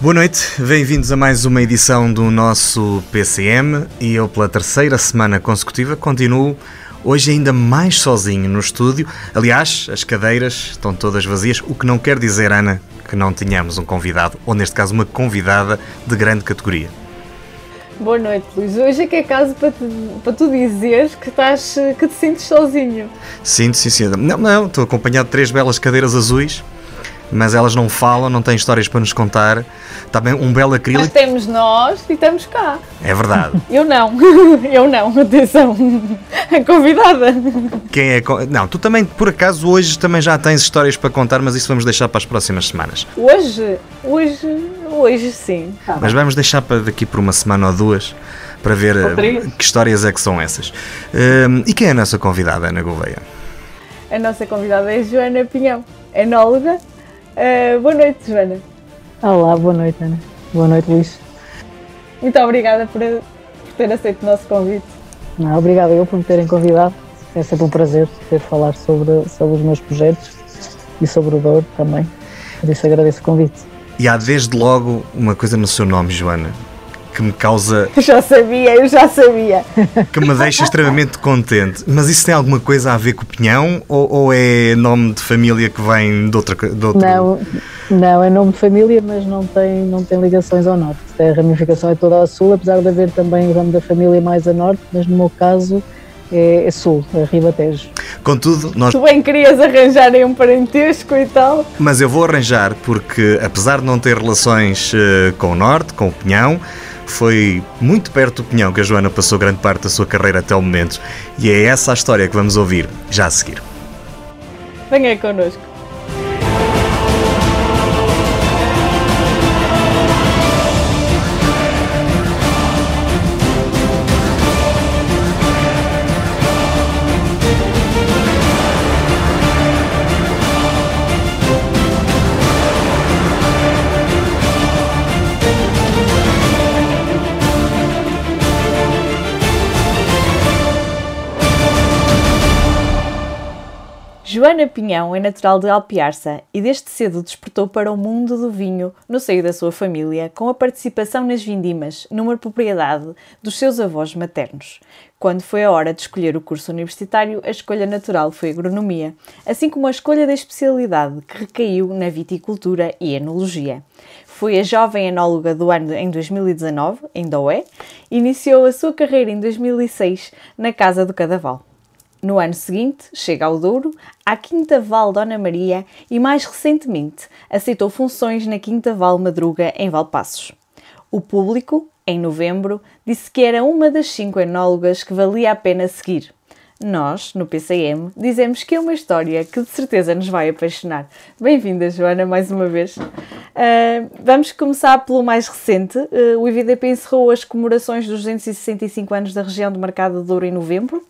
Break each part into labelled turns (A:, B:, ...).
A: Boa noite, bem-vindos a mais uma edição do nosso PCM e eu, pela terceira semana consecutiva, continuo hoje ainda mais sozinho no estúdio. Aliás, as cadeiras estão todas vazias, o que não quer dizer, Ana, que não tenhamos um convidado, ou neste caso, uma convidada de grande categoria.
B: Boa noite, Luís. Hoje é que é caso para, para tu dizeres que, estás, que te sentes sozinho.
A: Sinto, sim, sim. Não, não, estou acompanhado de três belas cadeiras azuis mas elas não falam, não têm histórias para nos contar. Está bem um belo acrílico.
B: Mas temos nós e estamos cá.
A: É verdade.
B: Eu não, eu não, atenção. A convidada.
A: Quem é. Não, tu também, por acaso, hoje também já tens histórias para contar, mas isso vamos deixar para as próximas semanas.
B: Hoje? Hoje, hoje sim.
A: Tá mas vamos deixar para daqui por uma semana ou duas para ver eh, que histórias é que são essas. Um, e quem é a nossa convidada, Ana Gouveia?
B: A nossa convidada é Joana Pinhão, enóloga Uh, boa noite, Joana.
C: Olá, boa noite, Ana. Boa noite, Luís.
B: Muito obrigada por, por ter aceito o nosso convite.
C: Não, obrigado eu por me terem convidado. É sempre um prazer poder falar sobre, sobre os meus projetos e sobre o Douro também. Por isso agradeço o convite.
A: E há desde logo uma coisa no seu nome, Joana, que me causa.
B: Já sabia, eu já sabia.
A: Que me deixa extremamente contente. Mas isso tem alguma coisa a ver com o Pinhão ou, ou é nome de família que vem de outra. De outro...
C: Não, não, é nome de família, mas não tem, não tem ligações ao norte. A ramificação é toda a sul, apesar de haver também o ramo da família mais a norte, mas no meu caso é, é sul, é Ribatejo.
A: Contudo, nós.
B: Tu bem querias arranjar um parentesco e tal.
A: Mas eu vou arranjar porque, apesar de não ter relações uh, com o norte, com o Pinhão, foi muito perto do Pinhão que a Joana passou grande parte da sua carreira até o momento. E é essa a história que vamos ouvir já a seguir.
B: Venha connosco. Joana Pinhão é natural de Alpiarça e desde cedo despertou para o mundo do vinho no seio da sua família, com a participação nas vindimas, numa propriedade dos seus avós maternos. Quando foi a hora de escolher o curso universitário, a escolha natural foi agronomia, assim como a escolha da especialidade que recaiu na viticultura e enologia. Foi a jovem enóloga do ano em 2019, em Doé, iniciou a sua carreira em 2006 na Casa do Cadaval. No ano seguinte, chega ao Douro, à Quinta Val Dona Maria e, mais recentemente, aceitou funções na Quinta Val Madruga, em Valpassos. O público, em novembro, disse que era uma das cinco enólogas que valia a pena seguir. Nós, no PCM, dizemos que é uma história que de certeza nos vai apaixonar. Bem-vinda, Joana, mais uma vez. Uh, vamos começar pelo mais recente. Uh, o IVDP encerrou as comemorações dos 265 anos da região do Mercado de Douro em novembro.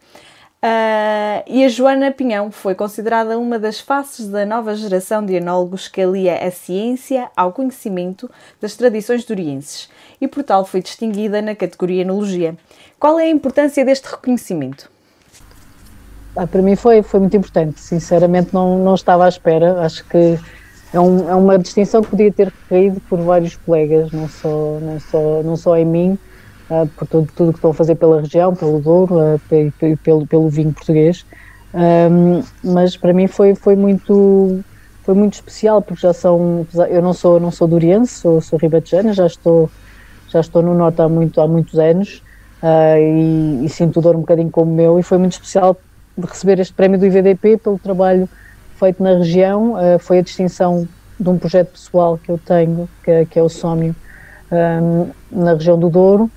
B: Uh, e a Joana Pinhão foi considerada uma das faces da nova geração de enólogos que alia a ciência ao conhecimento das tradições durienses e por tal foi distinguida na categoria Enologia. Qual é a importância deste reconhecimento?
C: Ah, para mim foi, foi muito importante, sinceramente não, não estava à espera, acho que é, um, é uma distinção que podia ter recaído por vários colegas, não só, não só, não só em mim, uh, por tudo, tudo que estão a fazer pela região, pelo Douro uh, pelo, pelo vinho português. Um, mas para mim foi, foi muito foi muito especial porque já são eu não sou não sou duriense sou, sou ribatejana já estou já estou no norte há muito há muitos anos uh, e, e, sinto o Douro um bocadinho como meu e foi muito especial receber este prémio do IVDP pelo trabalho feito na região foi a distinção de um projeto pessoal que eu tenho que, que é o Sómio um, na região do Douro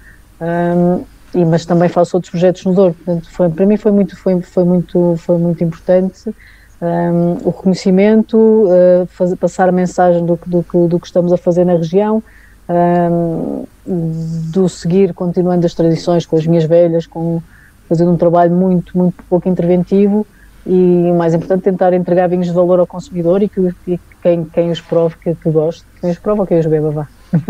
C: um, e, mas também faço outros projetos no Douro. Portanto, foi, para mim foi muito, foi, foi muito, foi muito importante. Um, o reconhecimento, uh, fazer, passar a mensagem do, do, do, do, que estamos a fazer na região, um, do seguir continuando as tradições com as minhas velhas, com fazendo um trabalho muito, muito pouco interventivo e, mais importante, tentar entregar vinhos de valor ao consumidor e que, e quem, quem os prove que, que goste, quem os prova ou quem os beba, vá.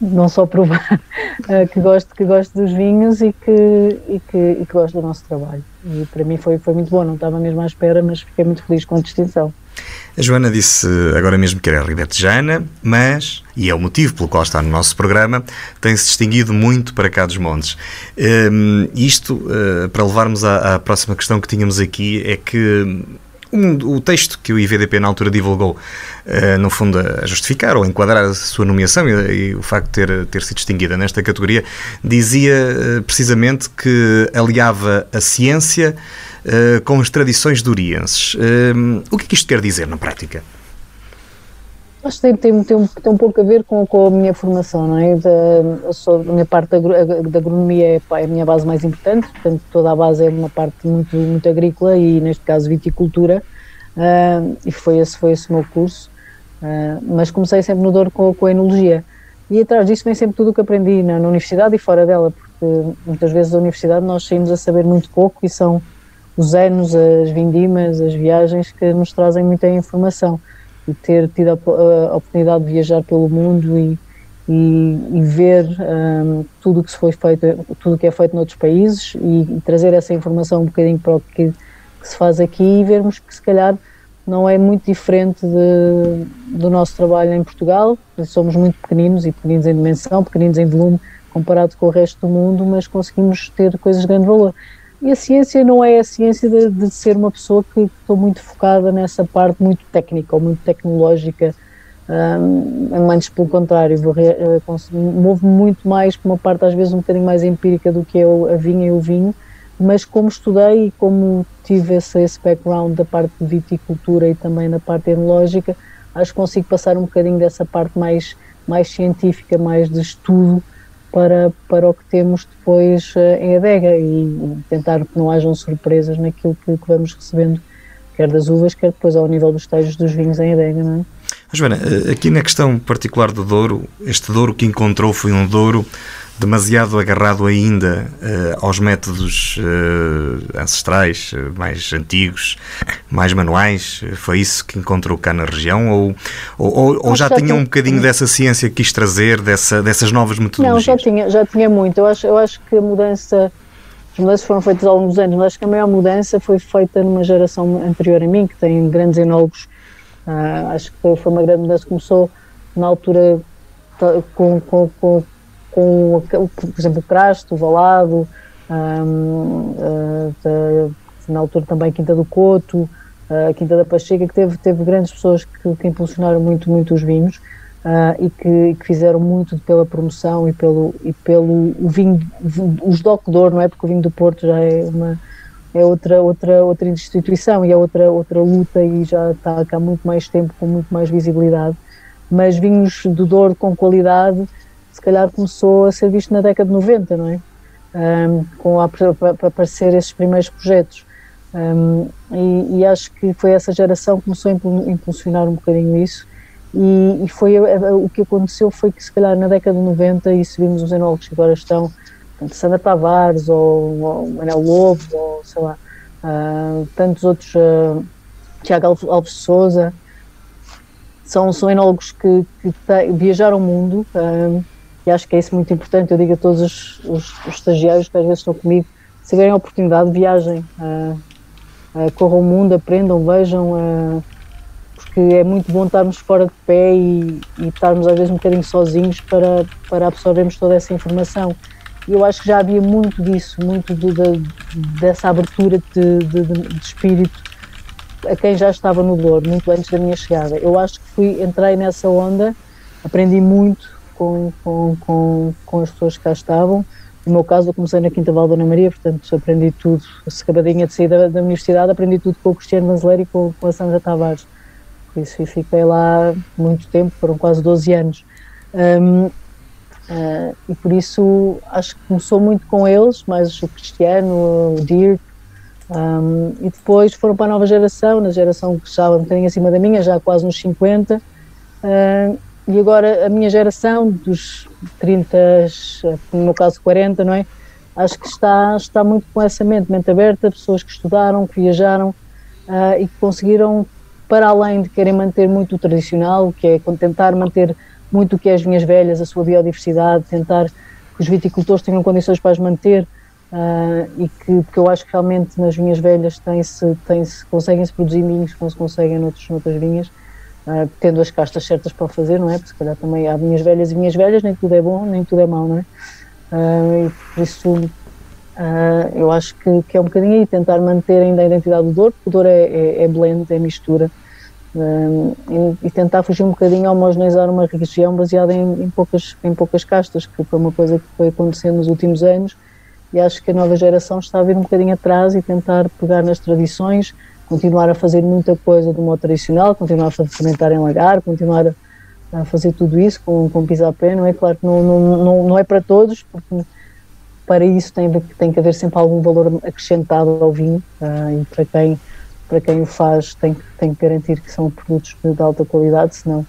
C: não só provar uh, que gosto que gosto dos vinhos e que e que, e que gosto do nosso trabalho e para mim foi foi muito bom não estava mesmo à espera mas fiquei muito feliz com a distinção
A: A Joana disse agora mesmo que era ribetejana, mas, e é o motivo pelo qual está no nosso programa, tem-se distinguido muito para cá dos montes. Um, isto, uh, para levarmos à, à, próxima questão que tínhamos aqui, é que um, o texto que o IVDP na altura divulgou, uh, no fundo, a justificar ou a enquadrar a sua nomeação e, e, o facto de ter, ter sido distinguida nesta categoria, dizia uh, precisamente que aliava a ciência uh, com as tradições durienses. o que é que isto quer dizer na prática?
C: Acho que tem, tem, tem, um, pouco a ver com, com a minha formação, não é? Da, sou, a minha parte da, da agronomia é, é, a minha base mais importante, portanto toda a base é uma parte muito, muito agrícola e neste caso viticultura, uh, e foi esse, foi esse o meu curso, uh, mas comecei sempre no Douro com, com a enologia. E atrás disso vem sempre tudo o que aprendi na, na universidade e fora dela, porque muitas vezes da universidade nós saímos a saber muito pouco e são os anos, as vindimas, as viagens que nos trazem muita informação e ter tido a, a oportunidade de viajar pelo mundo e, e, e ver um, tudo o que se foi feito, tudo que é feito noutros países e, e, trazer essa informação um bocadinho para o que, que, se faz aqui e vermos que se calhar não é muito diferente de, do nosso trabalho em Portugal. Somos muito pequeninos e pequeninos em dimensão, pequeninos em volume comparado com o resto do mundo, mas conseguimos ter coisas de grande valor. E a ciência não é a ciência de, de ser uma pessoa que estou muito focada nessa parte muito técnica ou muito tecnológica. Um, antes, pelo contrário, uh, movo-me muito mais para uma parte, às vezes, um bocadinho mais empírica do que é a vinha e o vinho, mas como estudei e como tive esse, esse background da parte de viticultura e também na parte enológica, acho que consigo passar um bocadinho dessa parte mais, mais científica, mais de estudo para, para o que temos depois uh, em adega e tentar que não hajam surpresas naquilo que, que, vamos recebendo, quer das uvas, quer depois ao nível dos estágios dos vinhos em adega. Não é?
A: Joana, eh, aqui na questão particular do Douro, este Douro que encontrou foi um Douro demasiado agarrado ainda uh, aos métodos uh, ancestrais, uh, mais antigos, mais manuais? Foi isso que encontrou cá na região? Ou, ou, ou já, já tinha um bocadinho dessa ciência que quis trazer, dessa, dessas novas metodologias?
C: Não, já tinha, já tinha muito. Eu acho, eu acho que a mudança, as mudanças foram feitas ao longo dos anos, mas acho que a maior mudança foi feita numa geração anterior a mim, que tem grandes enólogos. acho que foi, uma grande mudança. Começou na altura com, com, com com, por exemplo, o Crasto, o Valado, um, uh, ah, na altura também Quinta do Coto, a Quinta da Pacheca, que teve, teve grandes pessoas que, que impulsionaram muito, muito os vinhos uh, e que, que, fizeram muito pela promoção e pelo, e pelo o vinho, os DOC de não é? Porque o vinho do Porto já é uma é outra, outra, outra instituição e é outra, outra luta e já está há muito mais tempo, com muito mais visibilidade. Mas vinhos do Douro com qualidade se calhar começou a ser visto na década de 90, não é? Um, com a, para aparecer esses primeiros projetos. Um, e, e, acho que foi essa geração que começou a impulsionar um bocadinho isso. E, e foi o que aconteceu foi que, se calhar, na década de 90, e se vimos os enólogos que agora estão, portanto, Sandra Tavares, ou, ou Manel Lobo, ou sei lá, uh, tantos outros, uh, Tiago Alves Souza, são, são enólogos que, que viajaram o mundo. Uh, e acho que é isso muito importante. Eu digo a todos os, os, os estagiários que às vezes estão comigo, se tiverem a oportunidade, viajem, uh, uh, corram o mundo, aprendam, vejam, uh, porque é muito bom estarmos fora de pé e, e, estarmos às vezes um bocadinho sozinhos para, para absorvermos toda essa informação. E eu acho que já havia muito disso, muito de, de, dessa abertura de, de, espírito a quem já estava no Douro, muito antes da minha chegada. Eu acho que fui, entrei nessa onda, aprendi muito, com, com, com, com as pessoas que cá estavam. No meu caso, eu comecei na Quinta Val Dona Maria, portanto, aprendi tudo. Acabadinha de sair da, da universidade, aprendi tudo com o Cristiano Manzeleri e com, com a Sandra Tavares. Por isso, fiquei lá muito tempo, foram quase 12 anos. Um, uh, ah, e por isso, acho que começou muito com eles, mais o Cristiano, o Dirk, um, e depois foram para a nova geração, na geração que estava um bocadinho acima da minha, já quase nos 50, uh, e agora a minha geração dos 30, no meu caso 40, não é? Acho que está, está muito com essa mente, mente aberta, pessoas que estudaram, que viajaram uh, e que conseguiram, para além de querem manter muito o tradicional, que é tentar manter muito o que é as vinhas velhas, a sua biodiversidade, tentar que os viticultores tenham condições para as manter, Uh, e que, que eu acho que realmente nas vinhas velhas tem-se, tem-se, conseguem-se produzir vinhos que não se conseguem noutros, noutras vinhas, uh, tendo as castas certas para fazer, não é? Porque se calhar também há vinhas velhas e vinhas velhas, nem tudo é bom, nem tudo é mau, não é? Uh, e por isso eu acho que, que, é um bocadinho aí tentar manter ainda a identidade do Douro, porque o Douro é, é, é blend, é mistura, e, e, tentar fugir um bocadinho a homogeneizar uma região baseada em, em, poucas, em poucas castas, que foi uma coisa que foi acontecendo nos últimos anos e acho que a nova geração está a vir um bocadinho atrás e tentar pegar nas tradições, continuar a fazer muita coisa do modo tradicional, continuar a fermentar em lagar, continuar a, fazer tudo isso com, com pisapé, não é? Claro que não, não, não, não é para todos, porque para isso tem, tem que haver sempre algum valor acrescentado ao vinho uh, e para quem, para quem o faz tem, tem que garantir que são produtos de, alta qualidade, senão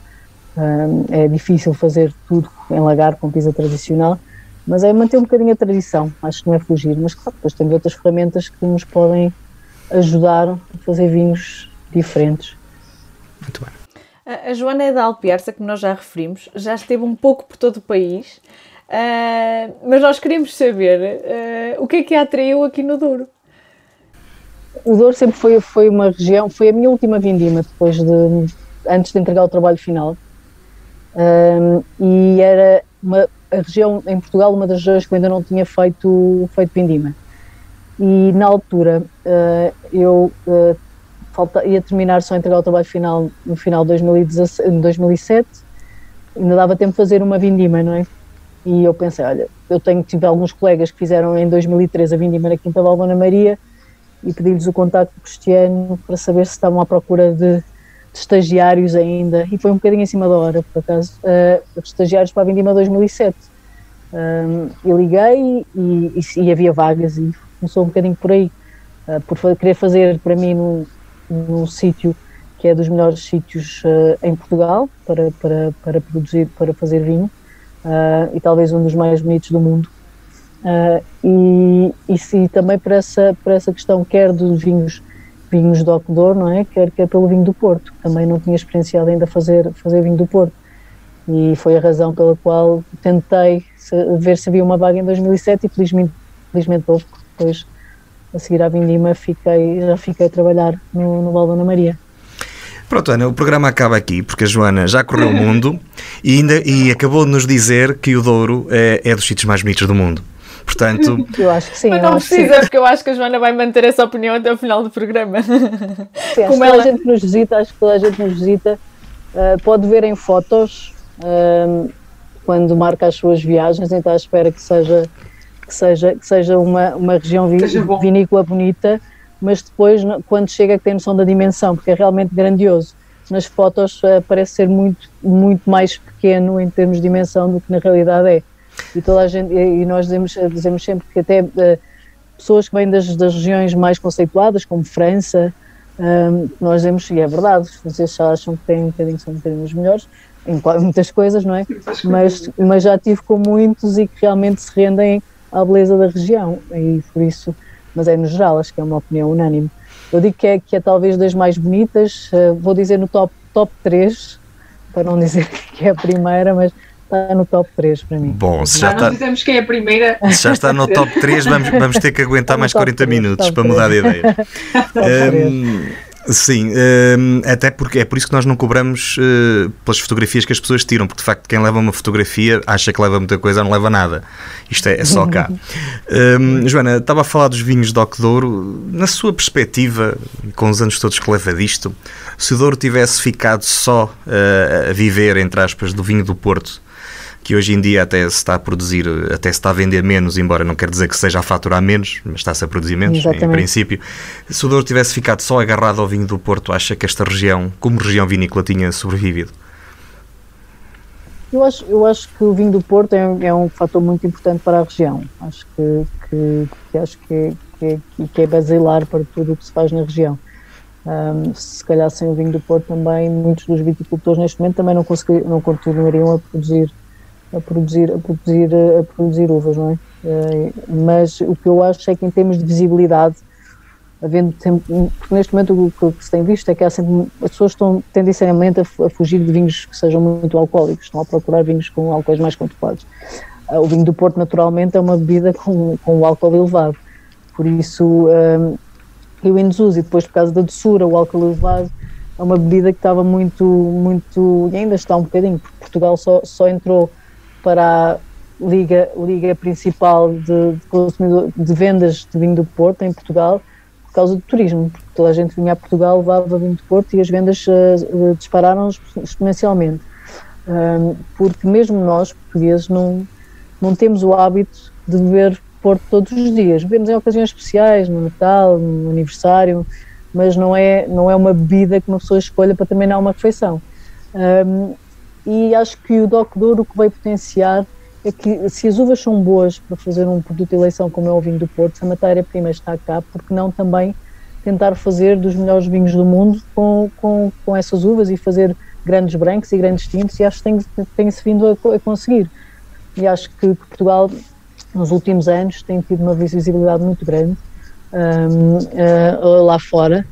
C: uh, é difícil fazer tudo em lagar com pisa tradicional mas é manter um bocadinho a tradição, acho que não é fugir, mas claro, depois temos outras ferramentas que nos podem ajudar a fazer vinhos diferentes.
A: Muito bem.
B: A Joana é da Alpiarça, como nós já referimos, já esteve um pouco por todo o país, uh, mas nós queríamos saber uh, o que é que a atraiu aqui no Douro.
C: O Douro sempre foi, foi uma região, foi a minha última vindima depois de, antes de entregar o trabalho final. Um, ah, e era uma, a região em Portugal, uma das regiões que eu ainda não tinha feito, feito vindima. E na altura uh, eu uh, falta, ia terminar só entregar o trabalho final no final de 2017, ainda dava tempo de fazer uma vindima, não é? E eu pensei, olha, eu tenho tive alguns colegas que fizeram em 2013 a vindima na Quinta Balbona Maria e pedi-lhes o contacto do Cristiano para saber se estavam à procura de de estagiários ainda, e foi um bocadinho em cima da hora, por acaso, uh, estagiários para a Vindima 2007. Um, eu liguei e, e, e, havia vagas e começou um bocadinho por aí, uh, por querer fazer para mim num, num sítio que é dos melhores sítios uh, em Portugal para, para, para produzir, para fazer vinho uh, e talvez um dos mais bonitos do mundo. e, e, e também para essa, para essa questão quer dos vinhos vinhos do não é? Quer, quer pelo vinho do Porto. Também não tinha experienciado ainda fazer, fazer vinho do Porto. E foi a razão pela qual tentei ver se havia uma vaga em 2007 e felizmente, felizmente houve, depois a seguir à Vindima fiquei, já fiquei a trabalhar no, no Val Dona Maria.
A: Pronto, Ana, o programa acaba aqui porque a Joana já correu o mundo e, ainda, e acabou de nos dizer que o Douro é, é dos sítios mais bonitos do mundo. Portanto,
C: eu acho que sim.
B: Mas não precisa, porque eu acho que a Joana vai manter essa opinião até o final do programa.
C: Sim, Como ela... a gente nos visita, acho que toda a gente nos visita, uh, pode ver em fotos uh, quando marca as suas viagens, então espera que seja que seja, que seja uma, uma região vinícola bonita, mas depois, quando chega, que tem noção da dimensão, porque é realmente grandioso. Nas fotos uh, parece ser muito, muito mais pequeno em termos de dimensão do que na realidade é. E toda a gente, e nós dizemos, dizemos sempre que até uh, pessoas que vêm das, das regiões mais conceituadas, como França, um, ehm, nós dizemos, e é verdade, vocês já acham que têm um bocadinho, são um bocadinho os melhores, em muitas coisas, não é? Mas, mas já tive com muitos e que realmente se rendem à beleza da região, e por isso, mas é no geral, acho que é uma opinião unânime. Eu digo que é, que é talvez das mais bonitas, uh, vou dizer no top, top 3, para não dizer que é a primeira, mas está no top 3 para mim.
A: Bom, se já, já
D: está... dizemos quem é a primeira.
A: Se já está no top 3, vamos, vamos ter que aguentar mais 40 3, minutos para 3. mudar de ideia. um, sim, um, até porque é por isso que nós não cobramos uh, pelas fotografias que as pessoas tiram, porque de facto quem leva uma fotografia acha que leva muita coisa não leva nada. Isto é, é só cá. Um, Joana, estava a falar dos vinhos de Douro. Na sua perspectiva, com os anos todos que leva disto, se o Douro tivesse ficado só uh, a viver, entre aspas, do vinho do Porto, que hoje em dia até se está a produzir, até se está a vender menos, embora não quer dizer que seja a faturar menos, mas está-se a produzir menos, Exatamente. em princípio. Se o Douro tivesse ficado só agarrado ao vinho do Porto, acha que esta região, como região vinícola, tinha sobrevivido?
C: Eu acho, eu acho que o vinho do Porto é, é um fator muito importante para a região. Acho que, que, que acho que é, que, é, que é basilar para tudo o que se faz na região. Um, se calhar sem o vinho do Porto também, muitos dos viticultores neste momento também não, não continuariam a produzir a produzir, a produzir, a produzir uvas, não é? Eh, mas o que eu acho é que em termos de visibilidade, havendo sempre, porque neste momento o que se tem visto é que há sempre, as pessoas estão tendencialmente a, fugir de vinhos que sejam muito alcoólicos, estão a procurar vinhos com álcoois mais controlados. o vinho do Porto, naturalmente, é uma bebida com, com álcool elevado. Por isso, eu induzo, e depois, por causa da doçura, o álcool elevado, é uma bebida que estava muito, muito, e ainda está um bocadinho, porque Portugal só, só entrou para a liga, liga principal de, de, vendas de vinho do Porto em Portugal por causa do turismo, porque toda a gente vinha a Portugal, levava vinho do Porto e as vendas uh, dispararam exponencialmente. Porque mesmo nós, portugueses, não, não temos o hábito de beber Porto todos os dias. Bebemos em ocasiões especiais, no Natal, no aniversário, mas não é, não é uma bebida que uma pessoa escolha para terminar uma refeição. Um, e acho que o Doc Douro o que vai potenciar é que se as uvas são boas para fazer um produto de eleição como é o vinho do Porto, se a matéria-prima está cá, porque não também tentar fazer dos melhores vinhos do mundo com, com, com essas uvas e fazer grandes brancos e grandes tintos e acho que tem-se tem vindo a, a, conseguir. E acho que, que, Portugal, nos últimos anos, tem tido uma visibilidade muito grande um, uh, lá fora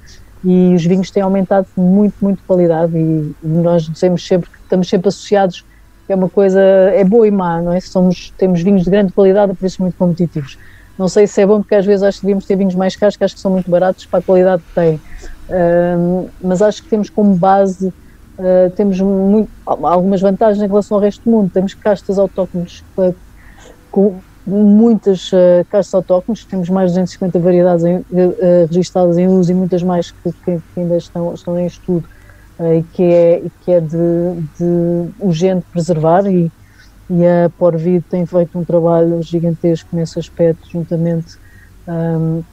C: e os vinhos têm aumentado muito, muito qualidade e, nós dizemos sempre que estamos sempre associados é uma coisa, é boa e má, não é? Somos, temos vinhos de grande qualidade a preços muito competitivos. Não sei se é bom, porque às vezes acho que devíamos ter vinhos mais caros, que acho que são muito baratos para a qualidade que têm. Mas acho que temos como base, uh, temos muito, algumas vantagens em relação ao resto do mundo. Temos castas autóctones com muitas uh, castas autóctones, temos mais de 250 variedades em, registradas em uso e muitas mais que, que ainda estão, estão em estudo e que é, que é de, de urgente preservar e, e a Porvid tem feito um trabalho gigantesco nesse aspecto, juntamente um,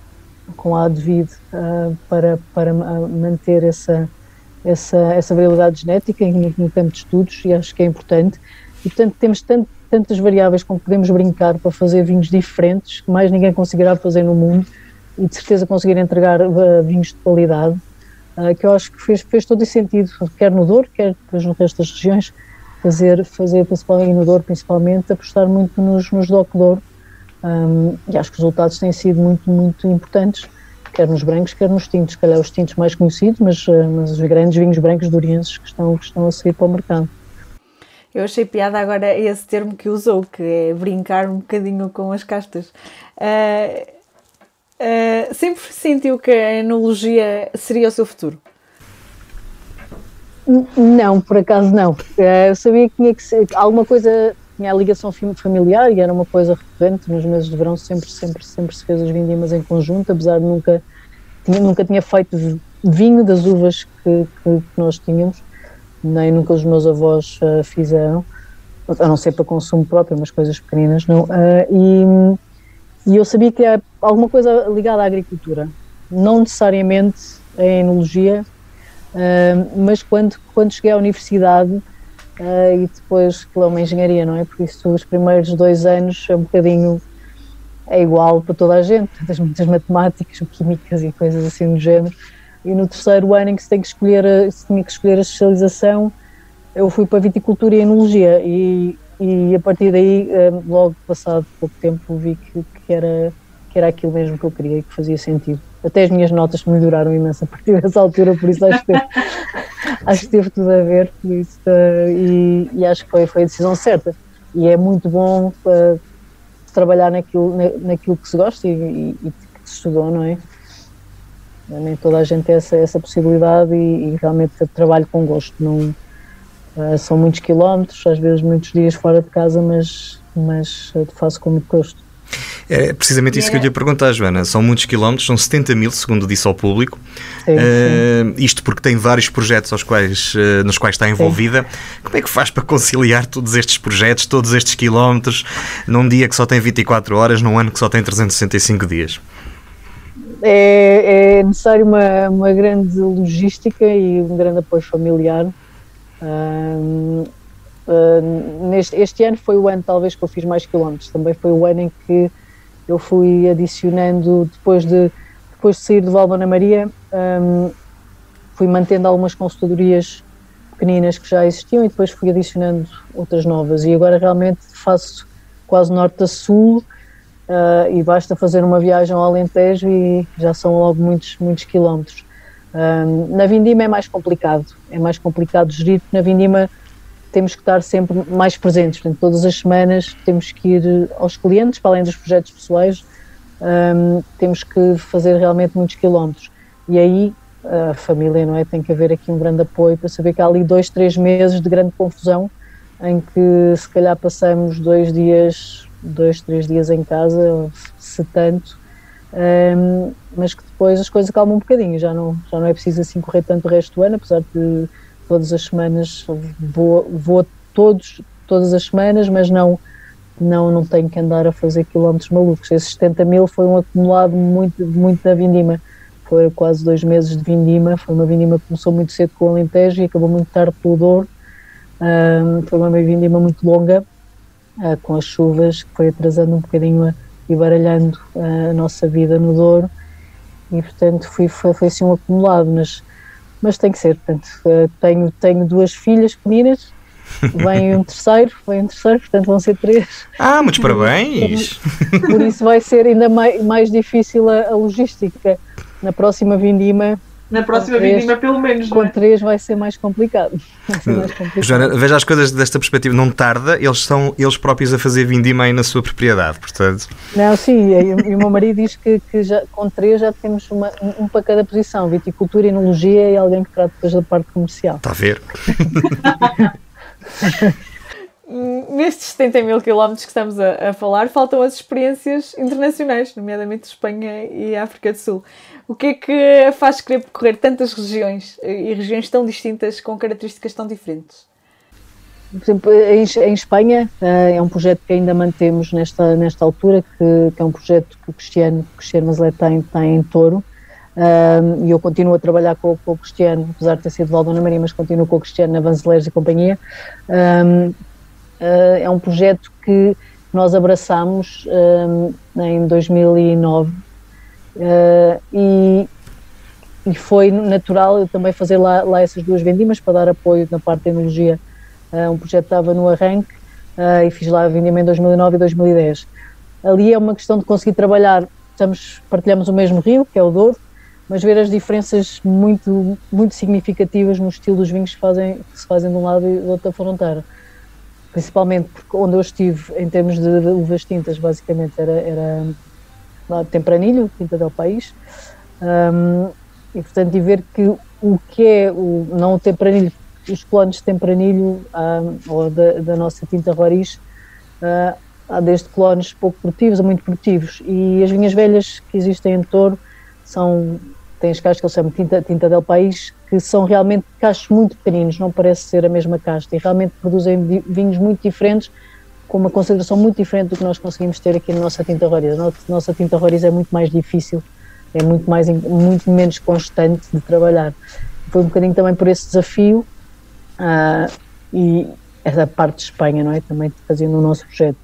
C: com a Advid, uh, para, para manter essa, essa, essa variabilidade genética no, no campo de estudos, e acho que é importante. E, portanto, temos tanto, tantas variáveis com que podemos brincar para fazer vinhos diferentes, que mais ninguém conseguirá fazer no mundo, e de certeza conseguir entregar uh, vinhos de qualidade uh, que eu acho que fez, fez todo esse sentido, quer no Douro, quer depois no resto das regiões, fazer, fazer principalmente no Douro, principalmente, apostar muito nos, nos DOC Douro, um, e acho que os resultados têm sido muito, muito importantes, quer nos brancos, quer nos tintos, calhar os tintos mais conhecidos, mas, uh, mas os grandes vinhos brancos durienses que estão, que estão a seguir para o mercado.
B: Eu achei piada agora esse termo que usou, que é brincar um bocadinho com as castas. Uh, Uh, sempre sentiu que a enologia seria o seu futuro?
C: Não, por acaso não. Uh, eu sabia que tinha que ser alguma coisa, tinha a ligação familiar e era uma coisa recorrente. Nos meses de verão sempre, sempre, sempre se fez as vindimas em conjunto, apesar de nunca, tinha, nunca tinha feito vinho das uvas que, que nós tínhamos, nem nunca os meus avós uh, fizeram, a não ser para consumo próprio, mas coisas pequeninas, não. e e eu sabia que era alguma coisa ligada à agricultura, não necessariamente a enologia, uh, mas quando, quando cheguei à universidade uh, e depois, que é uma engenharia, não é? Por isso, os primeiros dois anos é um bocadinho é igual para toda a gente, das muitas matemáticas, químicas e coisas assim do género. E no terceiro ano em que se tem que escolher, a, se tinha que escolher a especialização, eu fui para viticultura e enologia e, e a partir daí, logo passado pouco tempo, vi que, que, era, que era aquilo mesmo que eu queria e que fazia sentido. Até as minhas notas melhoraram imenso a partir dessa altura, por isso acho que teve, acho que teve tudo a ver por isso, uh, e, e, acho que foi, foi a decisão certa. E é muito bom uh, trabalhar naquilo, na, naquilo que se gosta e, e, e, que se estudou, não é? Nem toda a gente tem essa, essa possibilidade e, e realmente trabalho com gosto. Não, uh, são muitos quilómetros, às vezes muitos dias fora de casa, mas, mas faço com muito gosto.
A: É precisamente isso que eu lhe ia perguntar, Joana. São muitos quilómetros, são 70 mil, segundo disse ao público. Sim, uh, isto porque tem vários projetos aos quais, uh, nos quais está envolvida. Sim. Como é que faz para conciliar todos estes projetos, todos estes quilómetros, num dia que só tem 24 horas, num ano que só tem 365 dias?
C: É, é necessário uma, uma grande logística e um grande apoio familiar. Uh, Uh, neste, este ano foi o ano talvez que eu fiz mais quilómetros, também foi o ano em que eu fui adicionando, depois de, depois de sair do Valbona Maria, um, fui mantendo algumas consultorias pequeninas que já existiam e depois fui adicionando outras novas e agora realmente faço quase norte a sul uh, e basta fazer uma viagem ao Alentejo e já são logo muitos, muitos quilómetros. Um, na Vindima é mais complicado, é mais complicado gerir, na Vindima temos que estar sempre mais presentes. Portanto, todas as semanas temos que ir aos clientes, para além dos projetos pessoais, um, temos que fazer realmente muitos quilómetros. E aí a família, não é? Tem que haver aqui um grande apoio para saber que há ali dois, três meses de grande confusão em que se calhar passamos dois dias, dois, três dias em casa, se tanto, um, mas que depois as coisas calmam um bocadinho, já não, já não é preciso assim correr tanto o resto do ano, apesar de todas as semanas vou, vou todos, todas as semanas, mas não, não, não tenho que andar a fazer quilómetros malucos. Esses 70 mil foi um acumulado muito, muito da Vindima. Foi quase dois meses de Vindima. Foi uma Vindima que começou muito cedo com o Alentejo e acabou muito tarde pelo Douro. Um, foi uma Vindima muito longa, uh, com as chuvas, que foi atrasando um bocadinho a, e baralhando uh, a nossa vida no Douro. E, portanto, foi, foi, foi assim um acumulado, mas mas tem que ser. Portanto, uh, tenho, tenho duas filhas pequeninas, vem um terceiro, vem um terceiro, portanto vão ser três.
A: Ah, muitos parabéns!
C: Por isso vai ser ainda mais, mais difícil a, a logística. Na próxima vindima
D: na próxima três, vindima, pelo menos.
C: Com é? três vai ser mais complicado. Ser mais
A: complicado. Joana, veja as coisas desta perspectiva. Não tarda, eles são eles próprios a fazer vindima aí na sua propriedade, portanto.
C: Não, sim, e, o meu marido diz que, que já, com três já temos uma, um para cada posição: viticultura, enologia e alguém que trata depois da parte comercial.
A: Está a ver?
B: Nestes 70 mil quilómetros que estamos a, a, falar, faltam as experiências internacionais, nomeadamente Espanha e África do Sul. O que é que faz querer percorrer tantas regiões e regiões tão distintas com características tão diferentes?
C: Por exemplo, em, Espanha eh, é um projeto que ainda mantemos nesta, nesta altura, que, que é um projeto que o Cristiano, Cristiano Mazelet tem, tem em Touro, um, e eu continuo a trabalhar com, com, o Cristiano, apesar de ter sido Valdona Maria, mas continuo com o Cristiano na Vanzeleiros e companhia. Um, uh, é um projeto que nós abraçamos um, em 2009 Uh, e, e, foi natural eu também fazer lá, lá essas duas vendimas para dar apoio na parte de tecnologia. Uh, um projeto estava no arranque uh, e fiz lá a vendima em 2009 e 2010. Ali é uma questão de conseguir trabalhar, estamos, partilhamos o mesmo rio, que é o Douro, mas ver as diferenças muito, muito significativas no estilo dos vinhos que, fazem, que se fazem de um lado e do outro da fronteira. Principalmente porque onde eu estive, em termos de uvas tintas, basicamente era, era de Tempranilho, Quinta del País, um, e portanto, e ver que o que é o, não o Tempranilho, os clones de Tempranilho um, ou da, da, nossa tinta Roriz, uh, há desde clones pouco produtivos a muito produtivos, e as vinhas velhas que existem em Touro são, têm as castas que eles chamam tinta, tinta del País, que são realmente cachos muito pequeninos, não parece ser a mesma casta, e realmente produzem vinhos muito diferentes, com uma concentração muito diferente do que nós conseguimos ter aqui na nossa tinta roriz. A nossa tinta roriz é muito mais difícil, é muito, mais, muito menos constante de trabalhar. Foi um bocadinho também por esse desafio uh, e essa parte de Espanha, não é? Também fazendo o nosso projeto.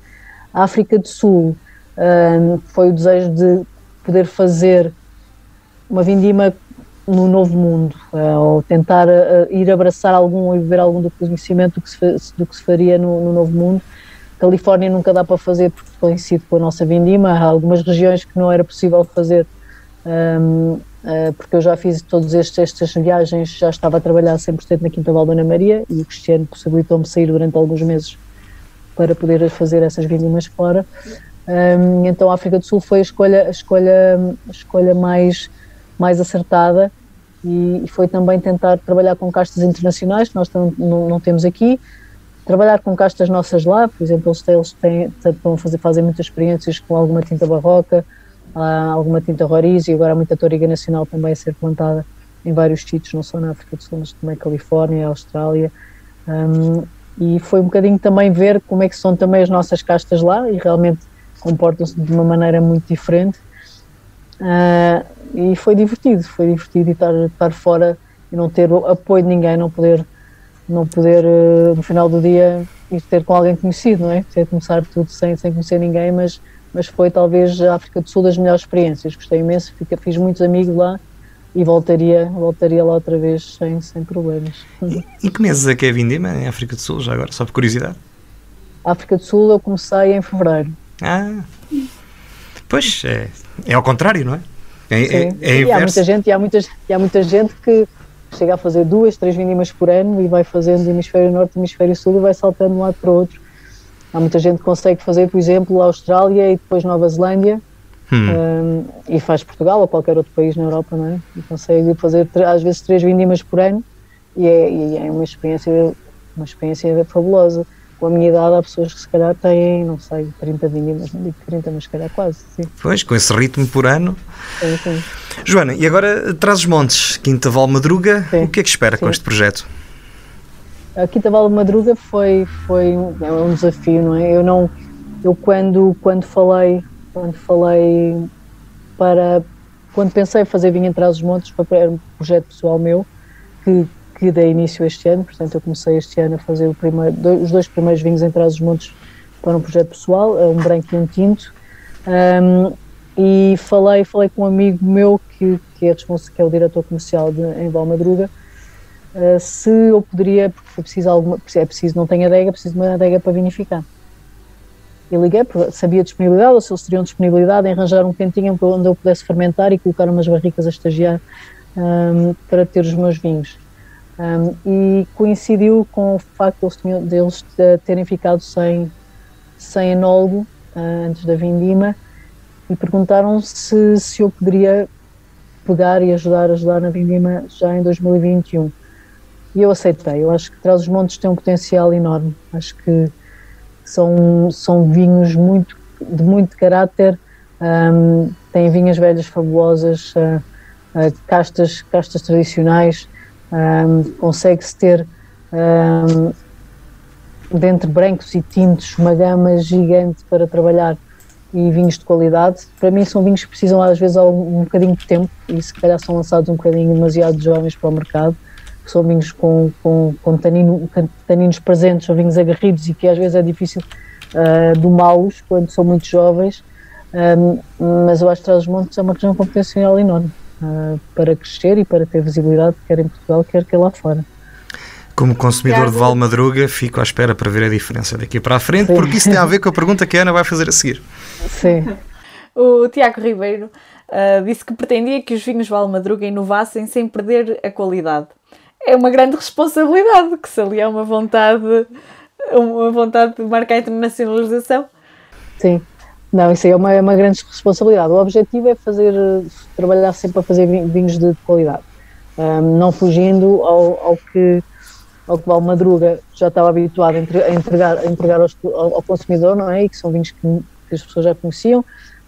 C: A África do Sul uh, foi o desejo de poder fazer uma vindima no novo mundo, uh, ou tentar ir abraçar algum e ver algum do conhecimento do que se, do que se faria no, no novo mundo Califórnia nunca dá para fazer porque coincide com a nossa vindima. Há algumas regiões que não era possível fazer um, uh, eh, porque eu já fiz todas estas viagens, já estava a trabalhar 100% na Quinta Valdona Maria e o Cristiano possibilitou-me sair durante alguns meses para poder fazer essas vindimas fora. Um, então a África do Sul foi a escolha, a escolha, a escolha mais, mais acertada e, e foi também tentar trabalhar com castas internacionais que nós não, não temos aqui trabalhar com castas nossas lá, por exemplo, eles, eles têm, a fazer, fazem muitas experiências com alguma tinta barroca, alguma tinta roriz e agora há muita toriga nacional também a ser plantada em vários sítios, não só na África do Sul, mas também Califórnia, Austrália. Um, e foi um bocadinho também ver como é que são também as nossas castas lá e realmente comportam-se de uma maneira muito diferente. Uh, e foi divertido, foi divertido estar, estar fora e não ter o apoio de ninguém, não poder não poder uh, no final do dia ir ter com alguém conhecido, não é? Ter começar tudo sem, sem conhecer ninguém, mas, mas foi talvez a África do Sul das melhores experiências. Gostei imenso, fica, fiz muitos amigos lá e voltaria, voltaria lá outra vez sem, sem problemas.
A: E, e que meses é que é Vindima em África do Sul, já agora, só por curiosidade?
C: África do Sul eu comecei em Fevereiro.
A: Ah, pois, é, é ao contrário, não é?
C: É, é, é e há muita gente, e há muita, e há muita gente que chega a fazer duas, três vindimas por ano e vai fazendo hemisfério norte, hemisfério sul e vai saltando de um lado para o outro. Há muita gente que consegue fazer, por exemplo, a Austrália e depois Nova Zelândia hum. um, e faz Portugal ou qualquer outro país na Europa, não é? E consegue fazer às vezes três vindimas por ano e é, e é uma experiência uma experiência fabulosa com a minha idade há pessoas que se calhar têm, não sei, 30 vindimas, não digo 30, mas se calhar quase, sim.
A: Pois, com esse ritmo por ano.
C: Sim, sim.
A: Joana, e agora traz os montes, Quinta Val Madruga, sim. o que é que espera sim. com este projeto?
C: A Quinta Val Madruga foi, foi é um desafio, não é? Eu não, eu quando, quando falei, quando falei para, quando pensei em fazer Vinho Entre os Montes, foi um projeto pessoal meu, que que dei início este ano, portanto eu comecei este ano a fazer primeiro, os dois primeiros vinhos em Trás os Montes para um projeto pessoal, um branco e um tinto, um, e falei, falei com um amigo meu que, que, é, que é o diretor comercial de, em Valmadruga, uh, se eu poderia, porque foi preciso alguma, é preciso, não tenho adega, preciso de uma adega para vinificar. E liguei, sabia disponibilidade, ou se eles teriam disponibilidade em arranjar um cantinho onde eu pudesse fermentar e colocar umas barricas a estagiar um, para ter os meus vinhos. Um, e coincidiu com o facto de deles terem ficado sem, sem enólogo uh, antes da vindima e perguntaram se, se eu poderia pegar e ajudar, ajudar na vindima já em 2021. E eu aceitei. Eu acho que Trás os Montes tem um potencial enorme. Acho que são, são vinhos muito, de muito caráter, um, têm vinhas velhas fabulosas, uh, uh, castas, castas tradicionais um, consegue-se ter um, dentre brancos e tintos uma gama gigante para trabalhar e vinhos de qualidade. Para mim são vinhos que precisam às vezes um, bocadinho de tempo e se calhar são lançados um bocadinho demasiado jovens para o mercado. São vinhos com, com, com, tanino, taninos presentes, são vinhos agarridos e que às vezes é difícil uh, domá-los quando são muito jovens. Um, mas eu acho que Trás-os-Montes é uma região com potencial enorme uh, para crescer e para ter visibilidade, quer em Portugal, quer que lá fora.
A: Como consumidor de Val Madruga, fico à espera para ver a diferença daqui para a frente, Sim. porque isso tem a ver com a pergunta que a Ana vai fazer a seguir.
C: Sim.
B: o Tiago Ribeiro uh, disse que pretendia que os vinhos Val Madruga inovassem sem perder a qualidade. É uma grande responsabilidade, que se ali é uma vontade, uma vontade de marcar a internacionalização.
C: Sim, não, isso aí é uma, é uma grande responsabilidade. O objetivo é fazer, trabalhar sempre a fazer vinhos de qualidade, um, não fugindo ao, ao, que ao que Val Madruga já estava habituado a entregar, a entregar ao, ao, consumidor, não é? E que são vinhos que, que as pessoas já conheciam,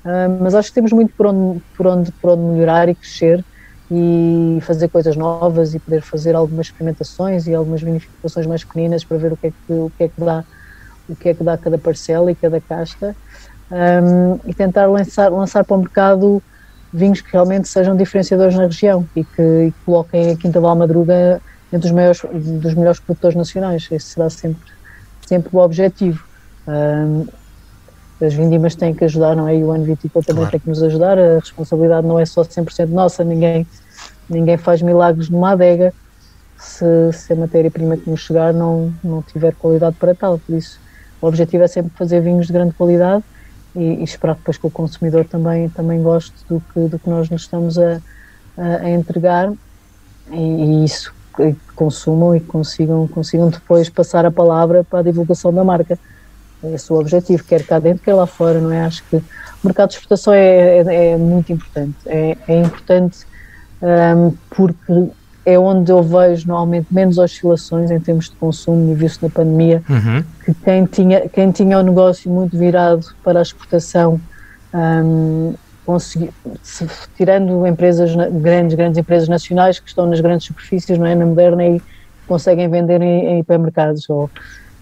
C: um, mas acho que temos muito por onde, por, onde, por onde melhorar e crescer e fazer coisas novas e poder fazer algumas experimentações e algumas vinificações mais pequeninas para ver o que é que, o que, é que dá o que é que dá cada parcela e cada casta um, e tentar lançar, lançar para o mercado vinhos que realmente sejam diferenciadores na região e que, e que coloquem a Quinta Val Madruga entre os maiores, dos melhores produtores nacionais. Esse será sempre, sempre o objetivo. Um, as vindimas têm que ajudar, não é? E o ano vitícola também claro. tem que nos ajudar. A responsabilidade não é só 100% nossa, ninguém, ninguém faz milagres numa adega se, se a matéria-prima que nos chegar não, não tiver qualidade para tal. Por isso, o objetivo é sempre fazer vinhos de grande qualidade e, e, esperar depois que o consumidor também, também goste do que, do que nós nos estamos a, a, a entregar e, e isso consumam e consigam, consigam depois passar a palavra para a divulgação da marca. Esse é o objetivo, quer cá dentro, quer lá fora, não é? Acho que o mercado de exportação é, é, é muito importante. É, é importante um, porque é onde eu vejo normalmente menos oscilações em termos de consumo, e viu-se na pandemia, uhum. que quem tinha, quem tinha o negócio muito virado para a exportação, um, consegui, tirando empresas grandes, grandes empresas nacionais que estão nas grandes superfícies, não é, na moderna e conseguem vender em, em hipermercados. Ou,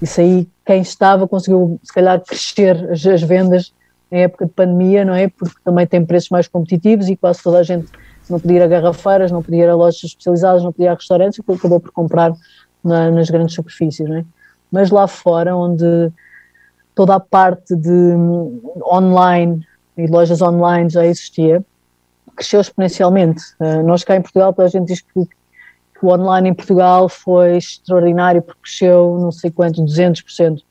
C: isso aí, quem estava conseguiu se calhar crescer as, as vendas em época de pandemia, não é? Porque também tem preços mais competitivos e quase toda a gente não podia ir a garrafeiras, não podia ir a lojas especializadas, não podia ir a restaurantes, e acabou por comprar na, nas grandes superfícies, é? Mas lá fora, onde toda a parte de hum, online e lojas online já existia, cresceu exponencialmente. Uh, nós cá em Portugal, toda a gente diz que, que, o online em Portugal foi extraordinário porque cresceu não sei quanto, 200%.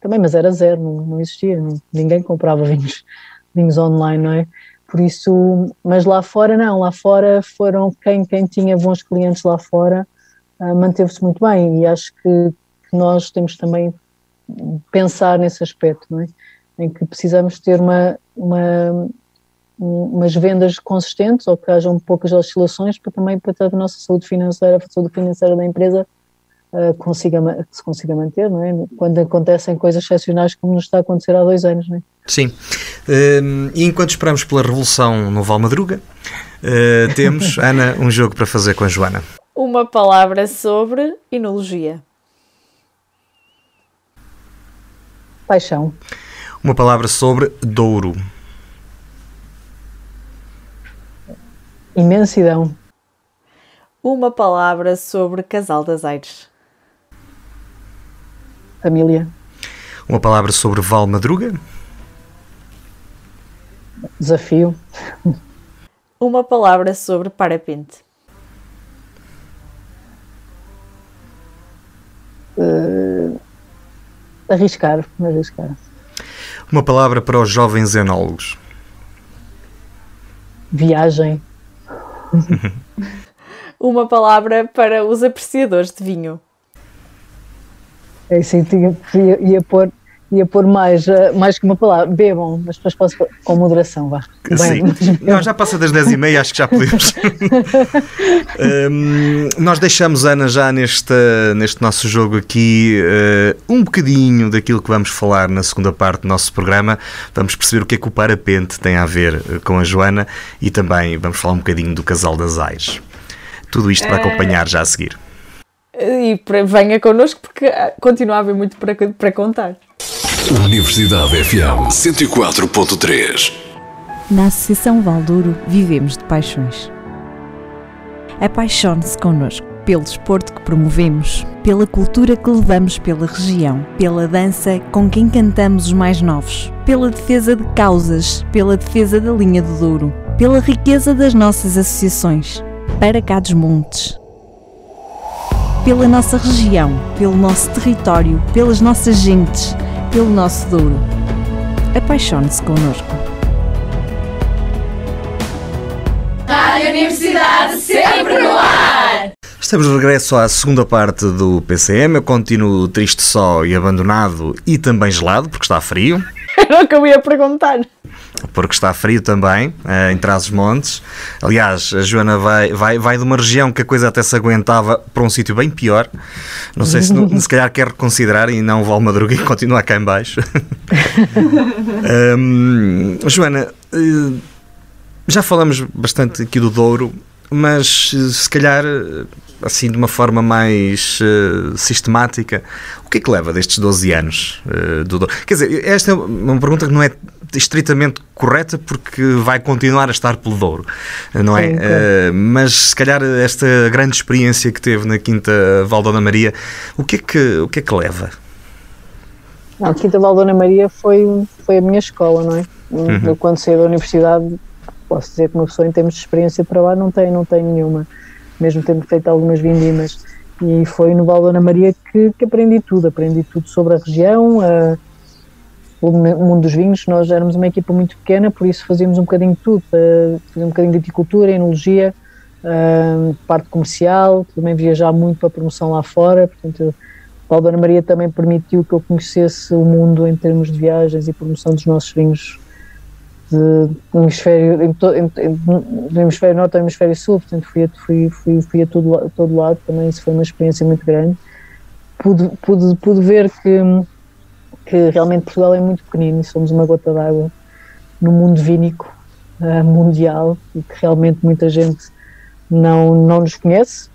C: Também, mas era zero, não, não existia, não, ninguém comprava vinhos, vinhos online, não é? Por isso, mas lá fora não, lá fora foram quem, quem tinha bons clientes lá fora uh, manteve-se muito bem e acho que, que, nós temos também pensar nesse aspecto, não é? Em que precisamos ter uma, uma umas vendas consistentes ou que hajam poucas oscilações para também para a nossa saúde financeira, a saúde financeira da empresa uh, consiga, se consiga manter, não é? Quando acontecem coisas excepcionais como nos está a acontecer há dois anos, não é?
A: Sim. Uh, e enquanto esperamos pela revolução no Valmadruga, uh, temos, Ana, um jogo para fazer com a Joana.
B: Uma palavra sobre enologia.
C: Paixão.
A: Uma palavra sobre Douro.
C: Imensidão.
B: Uma palavra sobre Casal das Aires.
C: Família.
A: Uma palavra sobre Val Madruga.
C: Desafio.
B: Uma palavra sobre parapente.
C: Uh, arriscar, arriscar.
A: Uma palavra para os jovens enólogos.
C: Viagem.
B: Uma palavra para os apreciadores de vinho.
C: É assim, tinha, ia, ia pôr ia pôr mais, eh, mais que uma palavra, bebam, mas depois posso com moderação, vá.
A: Sim. Bem, Não, já passa das 10 e meia, acho que já podemos. um, nós deixamos, Ana, já neste, neste nosso jogo aqui uh, um bocadinho daquilo que vamos falar na segunda parte do nosso programa. Vamos perceber o que é que o parapente tem a ver eh, com a Joana e também vamos falar um bocadinho do casal das Aires. Tudo isto para acompanhar já a seguir.
B: E venha connosco porque continua a haver muito para, para contar.
E: Universidade FM 104.3
F: Na Associação Valdouro vivemos de paixões. Apaixone-se connosco pelo desporto que promovemos, pela cultura que levamos pela região, pela dança com quem cantamos os mais novos, pela defesa de causas, pela defesa da linha do Douro, pela riqueza das nossas associações, para cá dos montes, pela nossa região, pelo nosso território, pelas nossas gentes pelo nosso Douro. Apaixone-se connosco.
G: Rádio Universidade sempre no ar!
A: Estamos de regresso à segunda parte do PCM. Eu continuo triste só e abandonado e também gelado, porque está frio.
B: Era o que eu ia perguntar.
A: Porque está frio também, uh, em Trás-os-Montes. Aliás, a Joana vai, vai, vai de uma região que a coisa até se aguentava para um sítio bem pior. Não sei se, se calhar quer reconsiderar e não vale Madruga e continuar cá em baixo. um, Joana, uh, já falamos bastante aqui do Douro, mas eh, se calhar assim de uma forma mais uh, sistemática, o que é que leva destes 12 anos uh, do Douro? Quer dizer, esta é uma pergunta que não é estritamente correta porque vai continuar a estar pelo Douro, não é? Sim, uh, mas se calhar esta grande experiência que teve na Quinta Valdona Maria, o que é que, o que, é que leva?
C: Não, a Quinta Valdona Maria foi, foi a minha escola, não é? Uhum. Eu quando saí da universidade, posso dizer que uma pessoa em termos de experiência para lá não tem, não tem nenhuma mesmo tendo feito algumas vindimas. E foi no Val Dona Maria que, que aprendi tudo, aprendi tudo sobre a região, a, o mundo dos vinhos. Nós éramos uma equipa muito pequena, por isso fazíamos um bocadinho de tudo, fazíamos um bocadinho de viticultura, enologia, parte comercial, também viajar muito para a promoção lá fora, portanto Val Dona Maria também permitiu que eu conhecesse o mundo em termos de viagens e promoção dos nossos vinhos de, hemisfério, em, em, do hemisfério norte ao hemisfério sul, portanto fui a, fui, fui, fui a todo, todo lado, também isso foi uma experiência muito grande. Pude, pude, pude ver que, que realmente Portugal é muito pequenino e somos uma gota d'água no mundo vínico uh, mundial e que realmente muita gente não, não nos conhece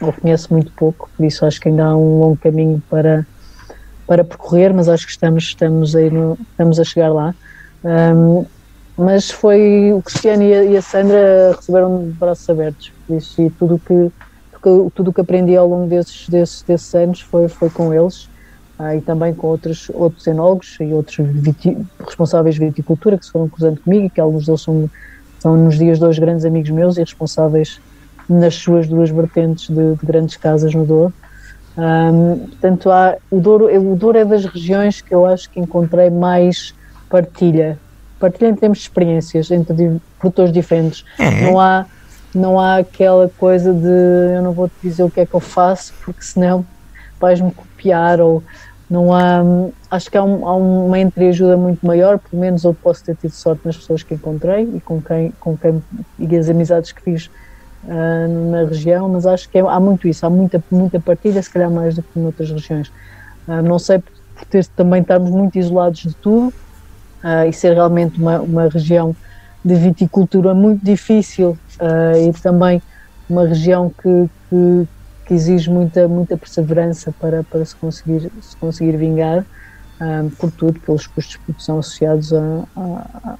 C: ou conhece muito pouco, por isso acho que ainda há um longo caminho para, para percorrer, mas acho que estamos, estamos, aí no, estamos a chegar lá. Um, mas foi o Cristiano e a, e a Sandra receberam de braços abertos, por isso, e tudo que, que tudo que aprendi ao longo desses, desses, desses anos foi, foi com eles ah, e também com outros, outros enólogos e outros viti, responsáveis de viticultura que se foram cruzando comigo e que alguns deles são, são nos dias dois grandes amigos meus e responsáveis nas suas duas vertentes de, de grandes casas no Douro. Um, portanto, há, o, Douro, o Douro é das regiões que eu acho que encontrei mais partilha partilha em termos de experiências entre produtores diferentes. É. Não há não há aquela coisa de eu não vou te dizer o que é que eu faço porque senão vais-me copiar ou não há acho que há, um, há uma entreajuda muito maior pelo menos eu posso ter tido sorte nas pessoas que encontrei e com quem, com quem e as amizades que fiz uh, na região mas acho que é, há muito isso, há muita, muita partilha se calhar mais do que noutras regiões. Uh, não sei por ter também estarmos muito isolados de tudo uh, e ser realmente uma, uma região de viticultura muito difícil e também uma região que, que, que, exige muita, muita perseverança para, para se, conseguir, se conseguir vingar, um, por tudo, pelos custos de produção associados à,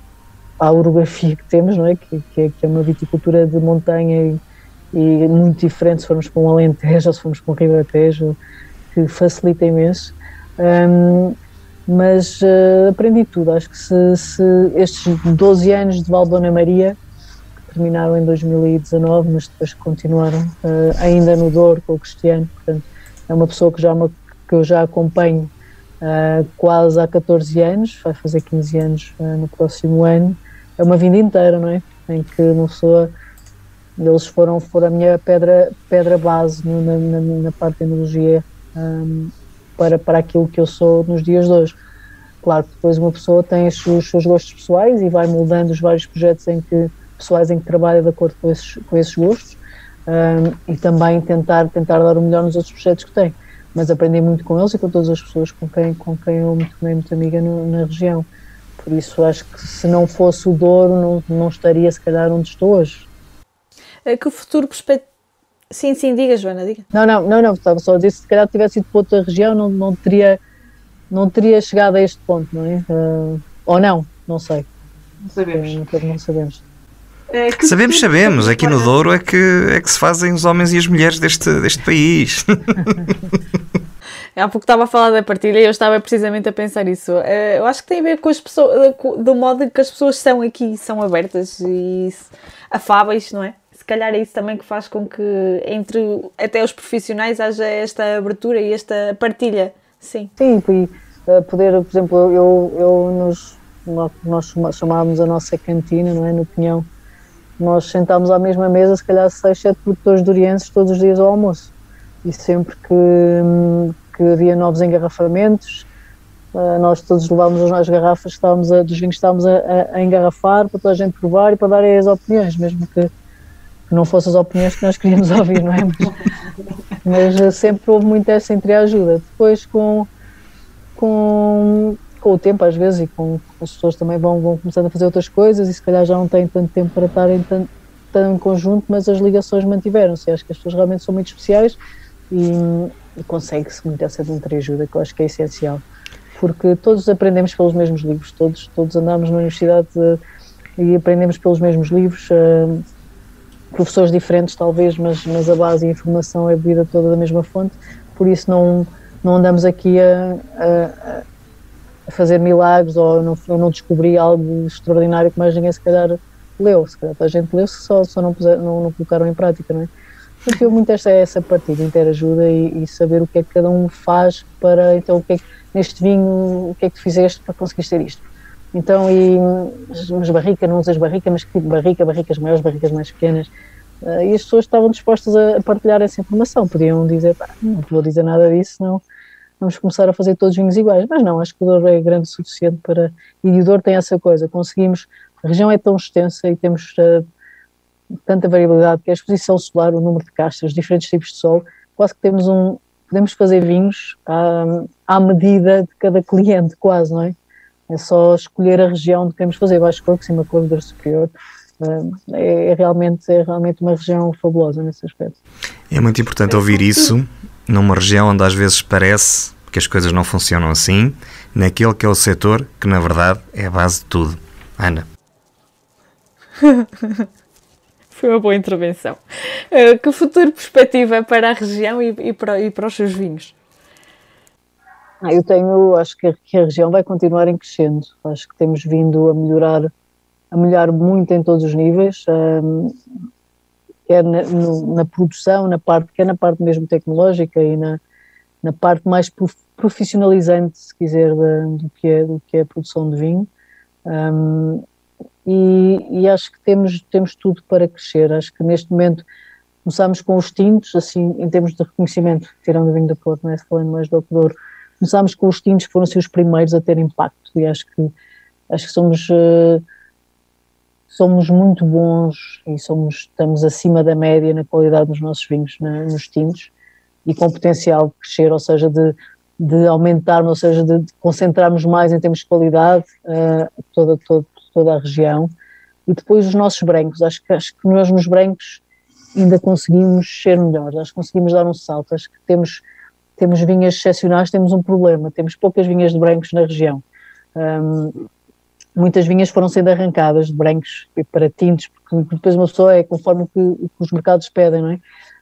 C: à, orografia que temos, não é? Que, que, é, que é uma viticultura de montanha e, e, muito diferente se formos para um Alentejo ou se formos para um Ribatejo, que facilita imenso. Um, mas uh, aprendi tudo. Acho que se, se, estes 12 anos de Valdona Maria terminaram em 2019, mas depois continuaram uh, ainda no Douro com o Cristiano, portanto é uma pessoa que, já uma, que eu já acompanho uh, quase há 14 anos, vai fazer 15 anos uh, no próximo ano, é uma vida inteira, não é? Em que uma pessoa, eles foram, foram a minha pedra, pedra base na, na, na parte de enologia um, para, para aquilo que eu sou nos dias de hoje. Claro que depois uma pessoa tem os, os seus gostos pessoais e vai moldando os vários projetos em que pessoais em que trabalha de acordo com esses, com esses gostos um, e também tentar, tentar dar o melhor nos outros projetos que tem. Mas aprendi muito com eles e com todas as pessoas com quem, com quem eu me tornei muito amiga no, na região. Por isso acho que se não fosse o Douro, não, não estaria se calhar onde estou hoje.
B: É que o futuro perspectiva. Sim, sim, diga, Joana, diga.
C: Não, não, não, não, estava só a dizer se calhar tivesse ido para outra região, não, não, teria, não teria chegado a este ponto, não é? Uh, ou não, não sei.
D: Não sabemos.
C: Não, não sabemos.
A: É sabemos, sabemos. Aqui no Douro é que, é que se fazem os homens e as mulheres deste, deste país.
B: Há pouco estava a falar da partilha e eu estava precisamente a pensar isso. Eh, eu acho que tem a ver com as pessoas, do modo que as pessoas são aqui, são abertas e afáveis, não é? Se calhar é isso também que faz com que entre até os profissionais haja esta abertura e esta partilha. Sim.
C: Sim, e eh, poder, por exemplo, eu, eu nos, nós chamávamos a nossa cantina, não é? No Pinhão nós sentámos à mesma mesa, se calhar seis, sete produtores durienses todos os dias ao almoço. E sempre que, que havia novos engarrafamentos, eh, nós todos levávamos as garrafas que estávamos a, dos vinhos estávamos a, a, engarrafar para toda a gente provar e para dar as opiniões, mesmo que, que não fossem as opiniões que nós queríamos ouvir, não é? Mas, mas eh, sempre houve muito essa entreajuda. Depois com, com com o tempo às vezes e com as pessoas também vão, vão começando a fazer outras coisas e se calhar já não têm tanto tempo para estarem tão, tão em conjunto, mas as ligações mantiveram-se. Acho que as pessoas realmente são muito especiais e, e consegue-se muito essa entreajuda que eu acho que é essencial. Porque todos aprendemos pelos mesmos livros, todos, todos andamos na universidade uh, e aprendemos pelos mesmos livros, uh, professores diferentes talvez, mas, mas a base e a informação é bebida toda da mesma fonte, por isso não, não andamos aqui a, a fazer milagres ou não, eu não descobri algo extraordinário que mais ninguém se calhar leu, se calhar a gente leu só, só não, puser, não, não colocaram em prática, não é? Porque eu muito esta, essa partida, interajuda e, e saber o que é que cada um faz para, então, o que é que, neste vinho, o que é que tu fizeste para conseguir ter isto. Então, e as barricas, não usas barrica, mas que barrica, barricas maiores, barricas mais pequenas, uh, e as pessoas estavam dispostas a, partilhar essa informação, podiam dizer, não vou dizer nada disso, não, vamos começar a fazer todos vinhos iguais. Mas não, acho que o Douro é grande o suficiente para. E o Douro tem essa coisa, conseguimos. A região é tão extensa e temos uh, tanta variabilidade que a exposição solar, o número de castras, diferentes tipos de sol, quase que temos um. Podemos fazer vinhos à, à medida de cada cliente, quase, não é? É só escolher a região onde queremos fazer, Baixo Corpo, Cima Corpo, Douro Superior. Uh, é, é, realmente, é realmente uma região fabulosa nesse aspecto.
A: É muito importante ouvir isso numa região onde às vezes parece que as coisas não funcionam assim, naquele que é o setor que na verdade é a base de tudo. Ana.
B: Foi uma boa intervenção. Uh, que futuro perspectiva para a região e, e, para, e para os seus vinhos?
C: Ah, eu tenho, acho que a, que a, região vai continuar em crescendo. Acho que temos vindo a melhorar, a melhorar muito em todos os níveis. Um, quer na, no, na, produção, na parte, quer na parte mesmo tecnológica e na, na parte mais profissionalizante, se quiser, da, do, que é, do que é a produção de vinho. Um, e, e, acho que temos, temos tudo para crescer. Acho que neste momento começámos com os tintos, assim, em termos de reconhecimento, tirando o vinho do Porto, não é? falando mais do Douro, começámos com os tintos que foram assim, os primeiros a ter impacto e acho que, acho que somos, uh, somos muito bons e somos, estamos acima da média na qualidade dos nossos vinhos na, nos tintos e com potencial de crescer, ou seja, de, de aumentar, ou seja, de, de concentrarmos mais em termos de qualidade uh, toda, toda, toda a região. E depois os nossos brancos, acho que, acho que nós nos brancos ainda conseguimos ser melhores, acho que conseguimos dar um salto, acho que temos, temos vinhas excepcionais, temos um problema, temos poucas vinhas de brancos na região. Um, muitas vinhas foram sendo arrancadas de brancos para tintos, porque depois uma pessoa é conforme o que, o que os mercados pedem, não é?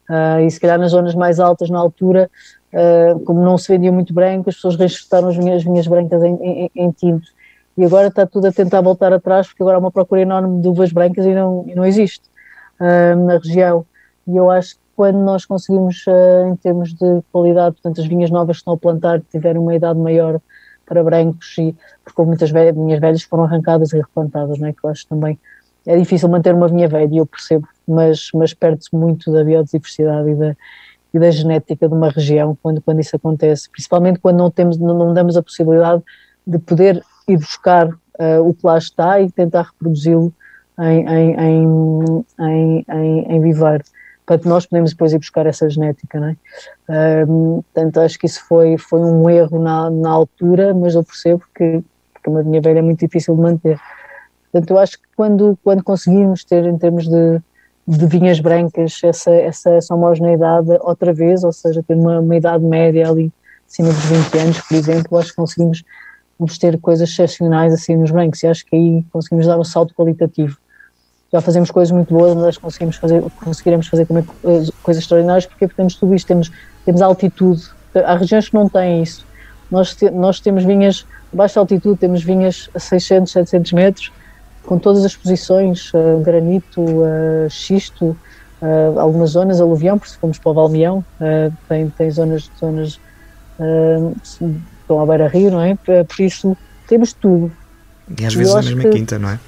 C: Uh, e se calhar nas zonas mais altas, na altura, uh, como não se vendia muito branco, as pessoas registraram as vinhas, as vinhas brancas em, em, em. E agora está tudo a tentar voltar atrás, porque agora há uma procura enorme de uvas brancas e não, e não existe uh, na região. E eu acho que quando nós conseguimos, em termos de qualidade, portanto, as vinhas novas que estão a plantar tiverem uma idade maior para brancos, e, porque muitas vinhas velhas foram arrancadas e replantadas, não é? que eu acho também é difícil manter uma vinha velha, e eu percebo, mas, mas perde-se muito da biodiversidade e da, e da genética de uma região quando, quando isso acontece, principalmente quando não, temos, não, não damos a possibilidade de poder ir buscar uh, o que lá está e tentar reproduzi-lo em, em, em, em, em, em vivar. Portanto, nós podemos depois ir buscar essa genética, não é? Um, portanto, acho que isso foi, foi um erro na, na altura, mas eu percebo que, que uma vinha velha é muito difícil de manter. Portanto, eu acho que quando, quando conseguimos ter, em termos de, de vinhas brancas, essa, essa, essa homogeneidade outra vez, ou seja, ter uma, uma idade média ali acima dos 20 anos, por exemplo, acho que conseguimos ter coisas excepcionais assim nos brancos e acho que aí conseguimos dar um salto qualitativo. Já fazemos coisas muito boas, mas conseguimos fazer, conseguiremos fazer também coisas extraordinárias porque temos tudo isto, temos, temos altitude. Há regiões que não têm isso. Nós, te, nós temos vinhas a baixa altitude, temos vinhas a 600, 700 metros, com todas as posições, uh, granito, uh, xisto, uh, algumas zonas aluvião, porque se formos para o Valmião, tem, tem zonas, zonas estão à beira-rio, não é? Por isso temos tudo.
A: E às vezes na mesma que, quinta, não é?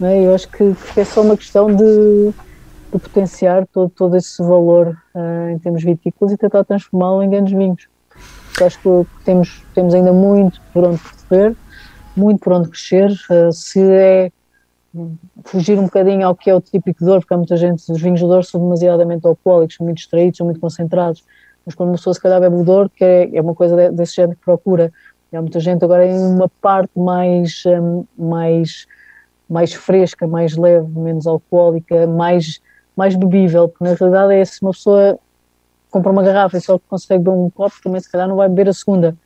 C: É? Eu acho que é só uma questão de, de potenciar todo, todo esse valor em termos vitícolas e tentar transformá-lo em grandes vinhos. Eu acho que temos, temos ainda muito por onde percorrer muito por onde crescer. Uh, se é fugir um bocadinho ao que é o típico dor, porque há muita gente, os vinhos do dor são demasiadamente alcoólicos, são muito extraídos, são muito concentrados. Mas quando uma pessoa se calhar bebe o dor, que é, é uma coisa desse género que procura. E há muita gente agora em uma parte mais, um, mais, mais fresca, mais leve, menos alcoólica, mais, mais bebível, porque na realidade é se uma pessoa compra uma garrafa e só consegue beber um copo, também se calhar não vai beber a segunda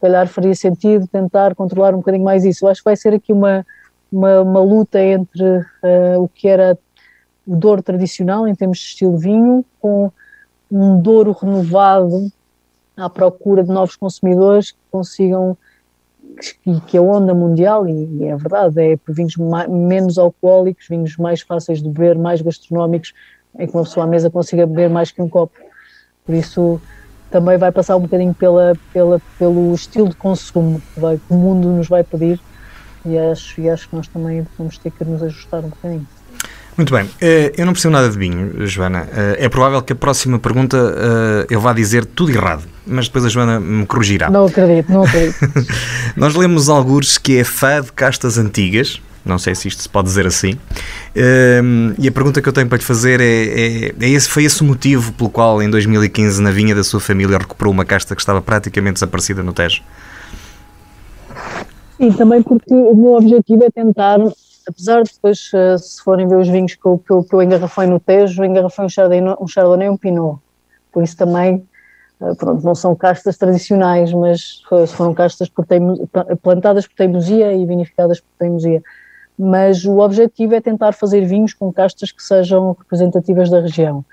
C: calhar faria sentido tentar controlar um bocadinho mais isso. Eu acho que vai ser aqui uma, uma, uma luta entre uh, o que era o Douro tradicional, em termos de estilo vinho, com um Douro renovado à procura de novos consumidores que consigam que, que a onda mundial, e, é verdade, é por vinhos menos alcoólicos, vinhos mais fáceis de beber, mais gastronómicos, em que uma pessoa à mesa consiga beber mais que um copo. Por isso, também vai passar um bocadinho pela, pela, pelo estilo de consumo que, vai, que o mundo nos vai pedir e acho, e acho que nós também vamos ter que nos ajustar um bocadinho.
A: Muito bem, eh, eu não percebo nada de vinho, Joana. Eh, é provável que a próxima pergunta eh, eu vá dizer tudo errado, mas depois a Joana me corrigirá.
C: Não acredito, não acredito.
A: Nós lemos alguns que é fã de castas antigas, não sei se isto se pode dizer assim. Um, e a pergunta que eu tenho para lhe fazer é, é, é, esse, foi esse o motivo pelo qual em 2015 na vinha da sua família recuperou uma casta que estava praticamente desaparecida no Tejo?
C: Sim, também porque o meu objetivo é tentar, apesar de depois, eh, se forem ver os vinhos que eu, que eu, que eu engarrafei no Tejo, engarrafei um Chardonnay, um Chardonnay e um Pinot. Por isso também eh, pronto, não são castas tradicionais, mas foram castas por teimo, plantadas por teimosia e vinificadas por teimosia mas o objetivo é tentar fazer vinhos com castas que sejam representativas da região.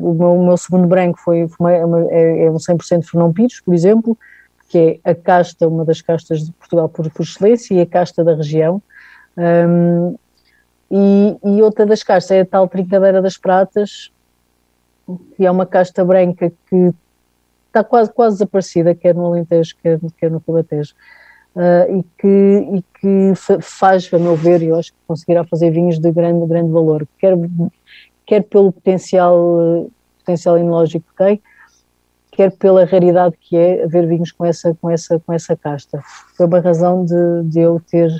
C: O, meu, o, meu, segundo branco foi, uma, é, é um 100% Fernão Pires, por exemplo, que é a casta, uma das castas de Portugal por, por excelência e a casta da região. Um, e, e, outra das castas é a tal Trincadeira das Pratas, que é uma casta branca que está quase, quase desaparecida, quer no Alentejo, quer, quer no Cabatejo. uh, e que, e que faz, a meu ver, eu acho que conseguirá fazer vinhos de grande, grande valor, quer, quer pelo potencial, potencial enológico que tem, quer pela raridade que é haver vinhos com essa, com essa, com essa casta. Foi uma razão de, de eu ter,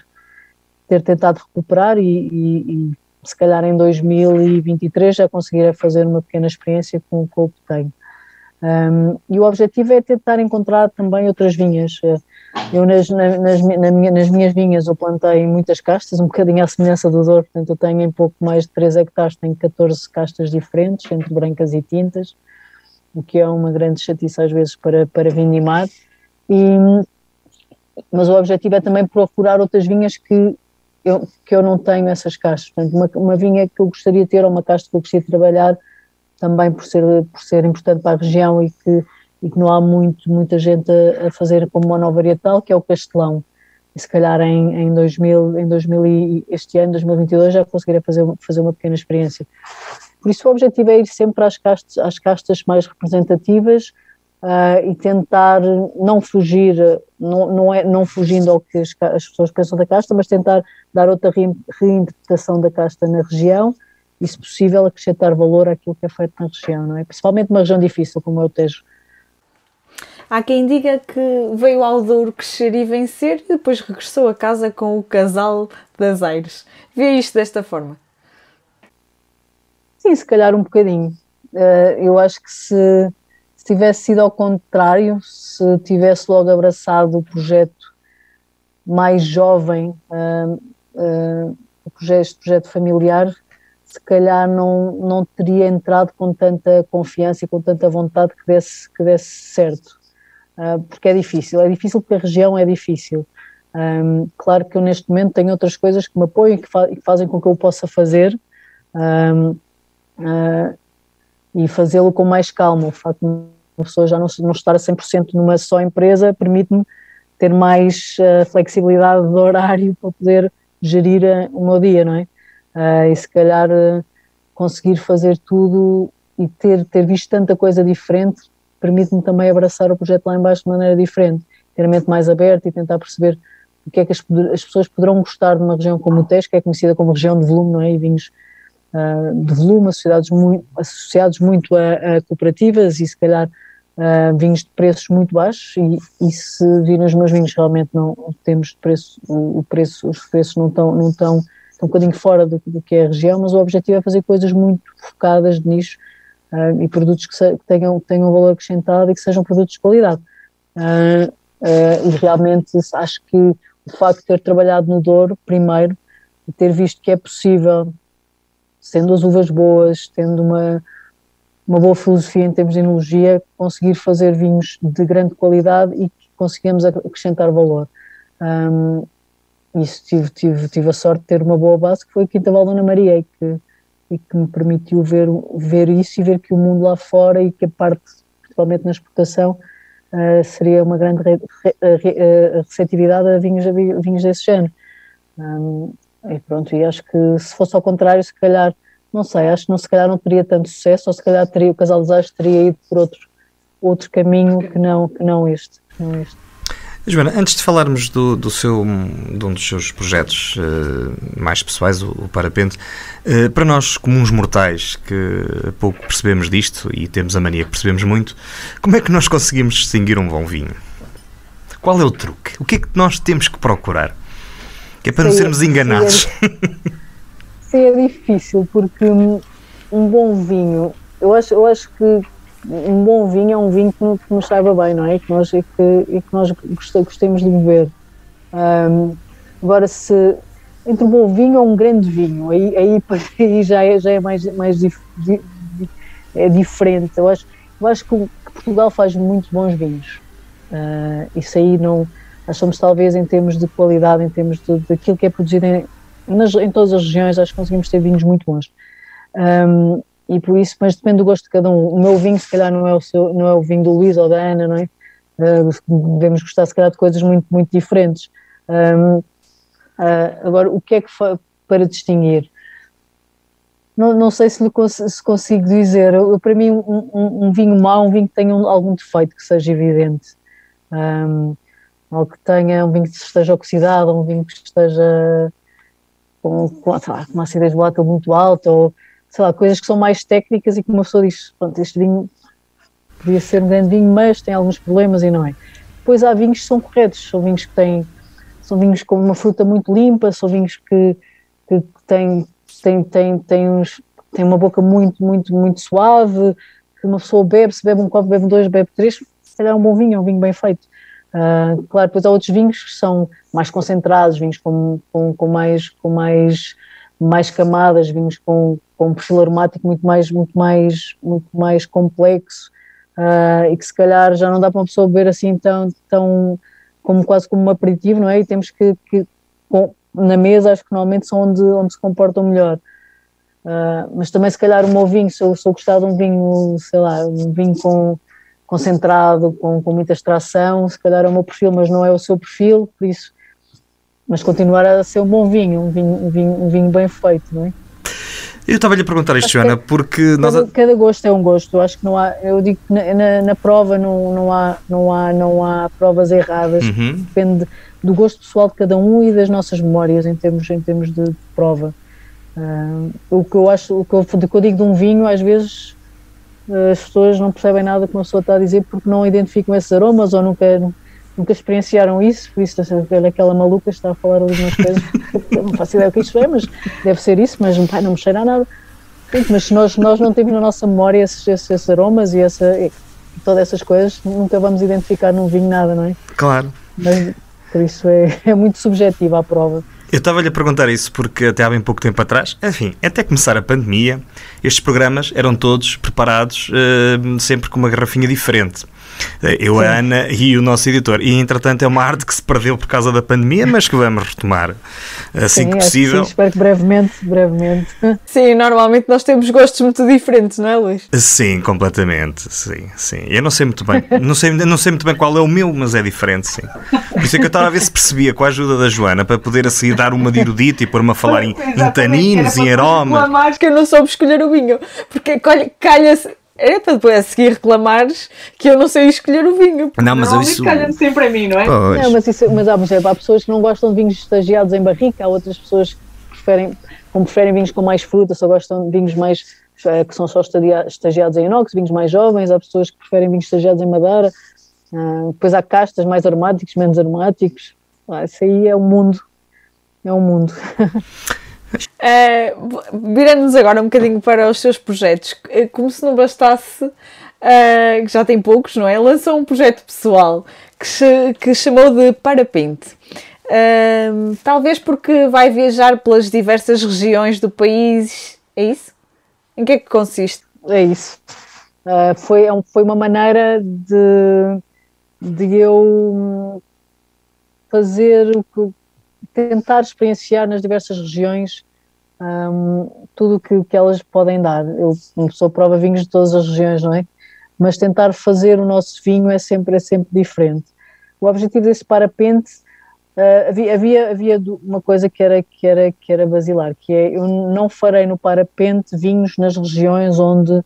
C: ter tentado recuperar e, e, e, se calhar em 2023 já conseguirei fazer uma pequena experiência com, o que tenho. Um, e o objetivo é tentar encontrar também outras vinhas. Eu nas, nas, na minha, nas minhas vinhas eu plantei muitas castas, um bocadinho à semelhança do Douro, portanto eu tenho em pouco mais de 3 hectares, tenho 14 castas diferentes, entre brancas e tintas, o que é uma grande chatice às vezes para, para vindimar, e, mas o objetivo é também procurar outras vinhas que eu, que eu não tenho essas castas, portanto uma, uma vinha que eu gostaria de ter ou uma casta que eu gostaria de trabalhar, também por ser, por ser importante para a região e que, e que não há muito, muita gente a, a fazer como monovarietal, que é o castelão. E se calhar em, em 2000, em 2000 e este ano, 2022, já conseguirei fazer, fazer uma pequena experiência. Por isso o objetivo é ir sempre às castas, às castas mais representativas uh, e tentar não fugir, não, não, é, não fugindo ao que as, as pessoas pensam da casta, mas tentar dar outra reinterpretação da casta na região e, se possível, acrescentar valor àquilo que é feito na região, não é? Principalmente uma região difícil como é o Tejo.
B: Há quem diga que veio ao Douro crescer e vencer e depois regressou a casa com o casal das Aires. Vê isto desta forma?
C: Sim, se calhar um bocadinho. Uh, eu acho que se, tivesse sido ao contrário, se tivesse logo abraçado o projeto mais jovem, uh, uh, o projeto, familiar, se calhar não, não teria entrado com tanta confiança e com tanta vontade que desse, que desse certo. Uh, porque é difícil, é difícil porque a região é difícil. Um, claro que eu neste momento tenho outras coisas que me apoiam e que, fa que fazem com que eu possa fazer um, uh, e fazê-lo com mais calma. O facto uma pessoa já não, não estar a 100% numa só empresa permite-me ter mais uh, flexibilidade de horário para poder gerir o meu dia, não é? uh, e se calhar uh, conseguir fazer tudo e ter, ter visto tanta coisa diferente permite-me também abraçar o projeto lá embaixo de maneira diferente, ter a mente mais aberta e tentar perceber o que é que as, as pessoas poderão gostar de uma região como o Tejo, que é conhecida como região de volume, não é? E vinhos uh, de volume associados muito, associados muito a, a cooperativas e se calhar uh, vinhos de preços muito baixos e, e se virem os meus vinhos realmente não temos de preço, o, preço, os preços não estão, não estão um bocadinho fora do, do, que é a região, mas o objetivo é fazer coisas muito focadas de nicho uh, e produtos que, se, que, tenham, tenham valor acrescentado e que sejam produtos de qualidade. Uh, e realmente acho que o facto de ter trabalhado no Douro, primeiro, e ter visto que é possível, sendo as uvas boas, tendo uma, uma boa filosofia em termos de enologia, conseguir fazer vinhos de grande qualidade e que conseguimos acrescentar valor. Um, isso tive, tive, tive a sorte de ter uma boa base que foi a Quinta Valdona Maria e que, e que me permitiu ver, ver isso e ver que o mundo lá fora e que a parte, principalmente na exportação, uh, seria uma grande re, re, re, receptividade a vinhos, a vinhos desse género. Um, e pronto, e acho que se fosse ao contrário, se calhar, não sei, acho que não, se calhar não teria tanto sucesso, ou se calhar teria, o Casal dos Aires teria ido por outro, outro caminho que não, que não este. Que não este.
A: Joana, antes de falarmos do, do seu, de um dos seus projetos uh, mais pessoais, o, o Parapente, uh, para nós comuns mortais que pouco percebemos disto e temos a mania que percebemos muito, como é que nós conseguimos distinguir um bom vinho? Qual é o truque? O que é que nós temos que procurar? Que é para sim, não sermos enganados.
C: Sim, é, difícil, porque um, bom vinho, eu acho, eu acho que um bom vinho é um vinho que, que nos saiba bem, não é? E que nós, e que, e que nós gostemos de beber. Um, agora, se entre um bom vinho ou um grande vinho, aí, aí, aí já é, já é mais, mais dif, di, é diferente. Eu acho, eu acho que Portugal faz muito bons vinhos. Uh, isso aí não. Somos, talvez, em termos de qualidade, em termos de, daquilo que é produzido em, nas, em todas as regiões, acho que conseguimos ter vinhos muito bons. Um, e por isso, mas depende do gosto de cada um. O meu vinho, se calhar, não é o, seu, não é o vinho do Luís ou da Ana, não é? Uh, devemos gostar, se calhar, de coisas muito, muito diferentes. Um, uh, ah, agora, o que é que para distinguir? Não, não sei se, cons se consigo dizer. Eu, para mim, um, um, um, vinho mau, um vinho que tenha algum defeito que seja evidente. Um, ou que tenha um vinho que esteja oxidado, um vinho que esteja com, com, lá, com uma acidez volátil muito alta, ou sei lá, coisas que são mais técnicas e que uma pessoa diz, pronto, este vinho podia ser um grande vinho, mas tem alguns problemas e não é. Depois há vinhos que são corretos, são vinhos que têm, são vinhos com uma fruta muito limpa, são vinhos que, que têm, têm, têm, têm, uns, têm uma boca muito, muito, muito suave, que uma pessoa bebe, se bebe um copo, bebe dois, bebe três, se calhar é um bom vinho, é um vinho bem feito. Uh, claro, depois há outros vinhos que são mais concentrados, vinhos com, com, com, mais, com mais, mais camadas, vinhos com, com um perfil aromático muito mais, muito mais, muito mais complexo uh, e que se calhar já não dá para uma pessoa beber assim tão, tão como quase como um aperitivo, não é? E temos que, que com, na mesa acho que normalmente são onde, onde se comportam melhor. Uh, mas também se calhar o meu vinho, se eu, se eu gostar de um vinho, sei lá, um vinho com concentrado, com, com muita extração, se calhar é o meu perfil, mas não é o seu perfil, por isso, mas continuar a ser um bom vinho, um vinho, um vinho, um vinho bem feito, não é?
A: Eu estava-lhe a perguntar isto, Joana, porque
C: cada,
A: nós...
C: cada gosto é um gosto. Eu acho que não há, eu digo que na, na, na prova não, não, há, não, há, não há provas erradas.
A: Uhum.
C: Depende do gosto pessoal de cada um e das nossas memórias em termos, em termos de, de prova. Uh, o que eu acho, o que eu, o que eu digo de um vinho, às vezes as pessoas não percebem nada que uma pessoa está a dizer porque não identificam esses aromas ou nunca, nunca experienciaram isso, por isso aquela maluca está a falar ali umas coisas, não faço ideia o que isto é, mas deve ser isso, mas pai, não me cheira a nada. Mas se nós, nós não temos na nossa memória esses, esses, esses aromas e, essa, e todas essas coisas, nunca vamos identificar num vinho nada, não é?
A: Claro.
C: Mas, por isso é, é muito subjetiva a prova.
A: Eu estava-lhe a perguntar isso porque até há bem pouco tempo atrás, enfim, até começar a pandemia, estes programas eram todos preparados uh, sempre com uma garrafinha diferente. Eu, a Ana e o nosso editor. E entretanto é uma arte que se perdeu por causa da pandemia, mas que vamos retomar assim
C: sim,
A: que possível.
C: Sim, espero que brevemente, brevemente.
B: Sim, normalmente nós temos gostos muito diferentes, não é, Luís?
A: Sim, completamente. Sim, sim. Eu não sei muito bem, não sei, não sei muito bem qual é o meu, mas é diferente, sim. Por isso é que eu estava a ver se percebia com a ajuda da Joana para poder assim dar uma de erudito e pôr-me a falar em, em taninos, em aromas.
B: Mas que eu não soube escolher o vinho, porque calha-se é para depois a seguir reclamares que eu não sei escolher o vinho.
A: Não, mas isso.
D: calha sempre a mim, não é?
A: Pois.
C: Não, mas, isso, mas há, exemplo, há pessoas que não gostam de vinhos estagiados em barrica, há outras pessoas que preferem, como preferem vinhos com mais fruta, só gostam de vinhos mais eh, que são só estagiados em inox, vinhos mais jovens, há pessoas que preferem vinhos estagiados em madeira, uh, depois há castas mais aromáticos, menos aromáticos. Ah, isso aí é o um mundo. É um mundo.
B: Uh, Virando-nos agora um bocadinho para os seus projetos, eh, como se não bastasse, uh, que já tem poucos, não é? Lançou um projeto pessoal que, se, que chamou de Parapente. Uh, talvez porque vai viajar pelas diversas regiões do país, é isso? Em que é que consiste?
C: É isso. Uh, foi, é foi uma maneira de, de eu fazer o que tentar experienciar nas diversas regiões um, tudo o que, que elas podem dar. Eu sou prova vinhos de todas as regiões, não é? Mas tentar fazer o nosso vinho é sempre, é sempre diferente. O objetivo desse parapente uh, havia, havia, havia uma coisa que era, que, era, que era basilar, que é eu não farei no parapente vinhos nas regiões onde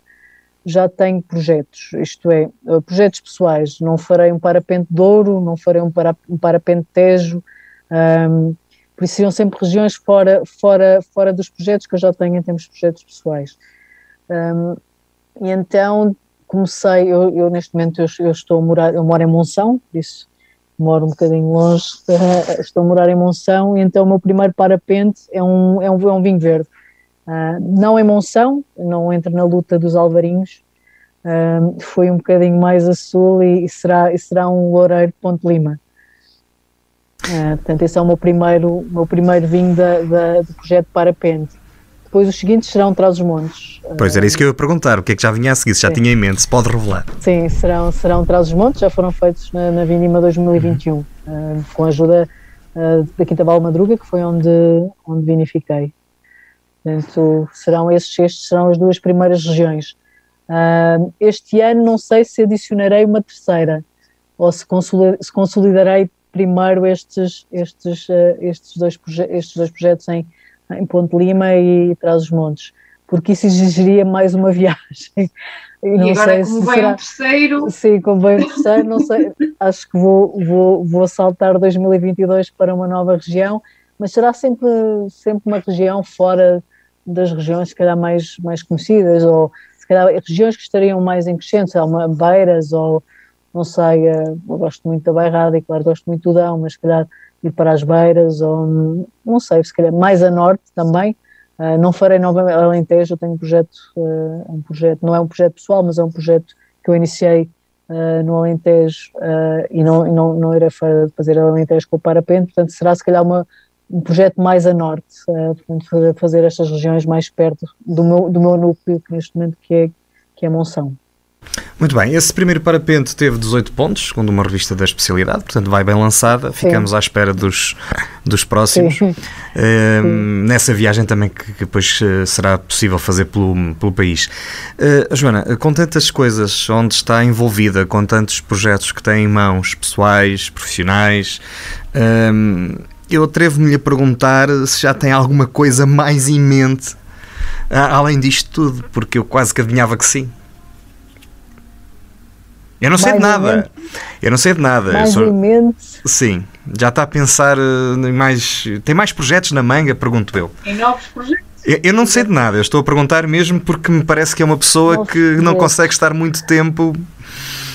C: já tenho projetos, isto é, projetos pessoais. Não farei um parapente de ouro, não farei um, um parapente tejo, um, por isso seriam sempre regiões fora, fora, fora dos projetos que eu já tenho em termos de projetos pessoais. Um, e então comecei, eu, eu neste momento eu, eu, estou a morar, eu moro em Monção, por isso moro um bocadinho longe, estou a morar em Monção, e então o meu primeiro parapente é um, é um, é um vinho verde. Uh, não em Monção, não entra na luta dos alvarinhos, uh, foi um bocadinho mais a sul e, e será, e será um Loureiro Ponte Lima. Uh, portanto, esse é o meu primeiro, meu primeiro vinho da, da, do projeto Parapente. Depois os seguintes serão Trás-os-Montes.
A: Pois era isso que eu ia perguntar, o que é que já vinha a seguir, se já tinha em mente, se pode revelar.
C: Sim, serão, serão Trás-os-Montes, já foram feitos na, na Vindima 2021, uhum. uh, com a ajuda uh, da Quinta Val Madruga, que foi onde, onde vinifiquei. Portanto, serão estes, estes serão as duas primeiras regiões. Uh, este ano não sei se adicionarei uma terceira, ou se consolidarei primeiro estes, estes, uh, estes, dois, estes dois projetos em, em Ponte Lima e Trás-os-Montes. porque isso exigiria mais uma viagem.
D: E, não e agora sei como se vem será... um terceiro...
C: Sim, como vem um terceiro, não sei, acho que vou, vou, vou saltar 2022 para uma nova região, mas será sempre, sempre uma região fora das regiões, se calhar, mais, mais conhecidas, ou se calhar regiões que estariam mais em crescente, uma Beiras, ou não sei, eh, eu gosto muito da Bairrada e claro gosto muito do Dão, mas se calhar ir para as Beiras, ou não sei, se calhar mais a norte também, Uh, não farei novamente Alentejo, eu tenho um projeto, uh, um projeto, não é um projeto pessoal, mas é um projeto que eu iniciei uh, no Alentejo e não, não, não irei fazer Alentejo com o parapente, portanto será se calhar uma, um projeto mais a norte, portanto fazer estas regiões mais perto do meu, do meu núcleo, que neste momento que é, que é Monção.
A: Muito bem, esse primeiro parapente teve 18 pontos, segundo uma revista da especialidade, portanto vai bem lançada. Ficamos Sim. à espera dos, dos próximos. Uh, nessa viagem também que, que, depois eh, será possível fazer pelo, pelo país. Uh, Joana, com tantas coisas onde está envolvida, com tantos projetos que tem em mãos, pessoais, profissionais, uh, eu atrevo-me a perguntar se já tem alguma coisa mais em mente além disto tudo, porque eu quase que adivinhava que sim. Eu não sei de nada. Eu não sei de nada.
C: Mais
A: sou...
C: mente.
A: Sim. Já está a pensar eh, em mais. Tem mais projetos na manga, pergunto eu.
D: Em novos projetos?
A: Eu, eu não sei de nada. Eu estou a perguntar mesmo porque me parece que é uma pessoa que não consegue estar muito tempo.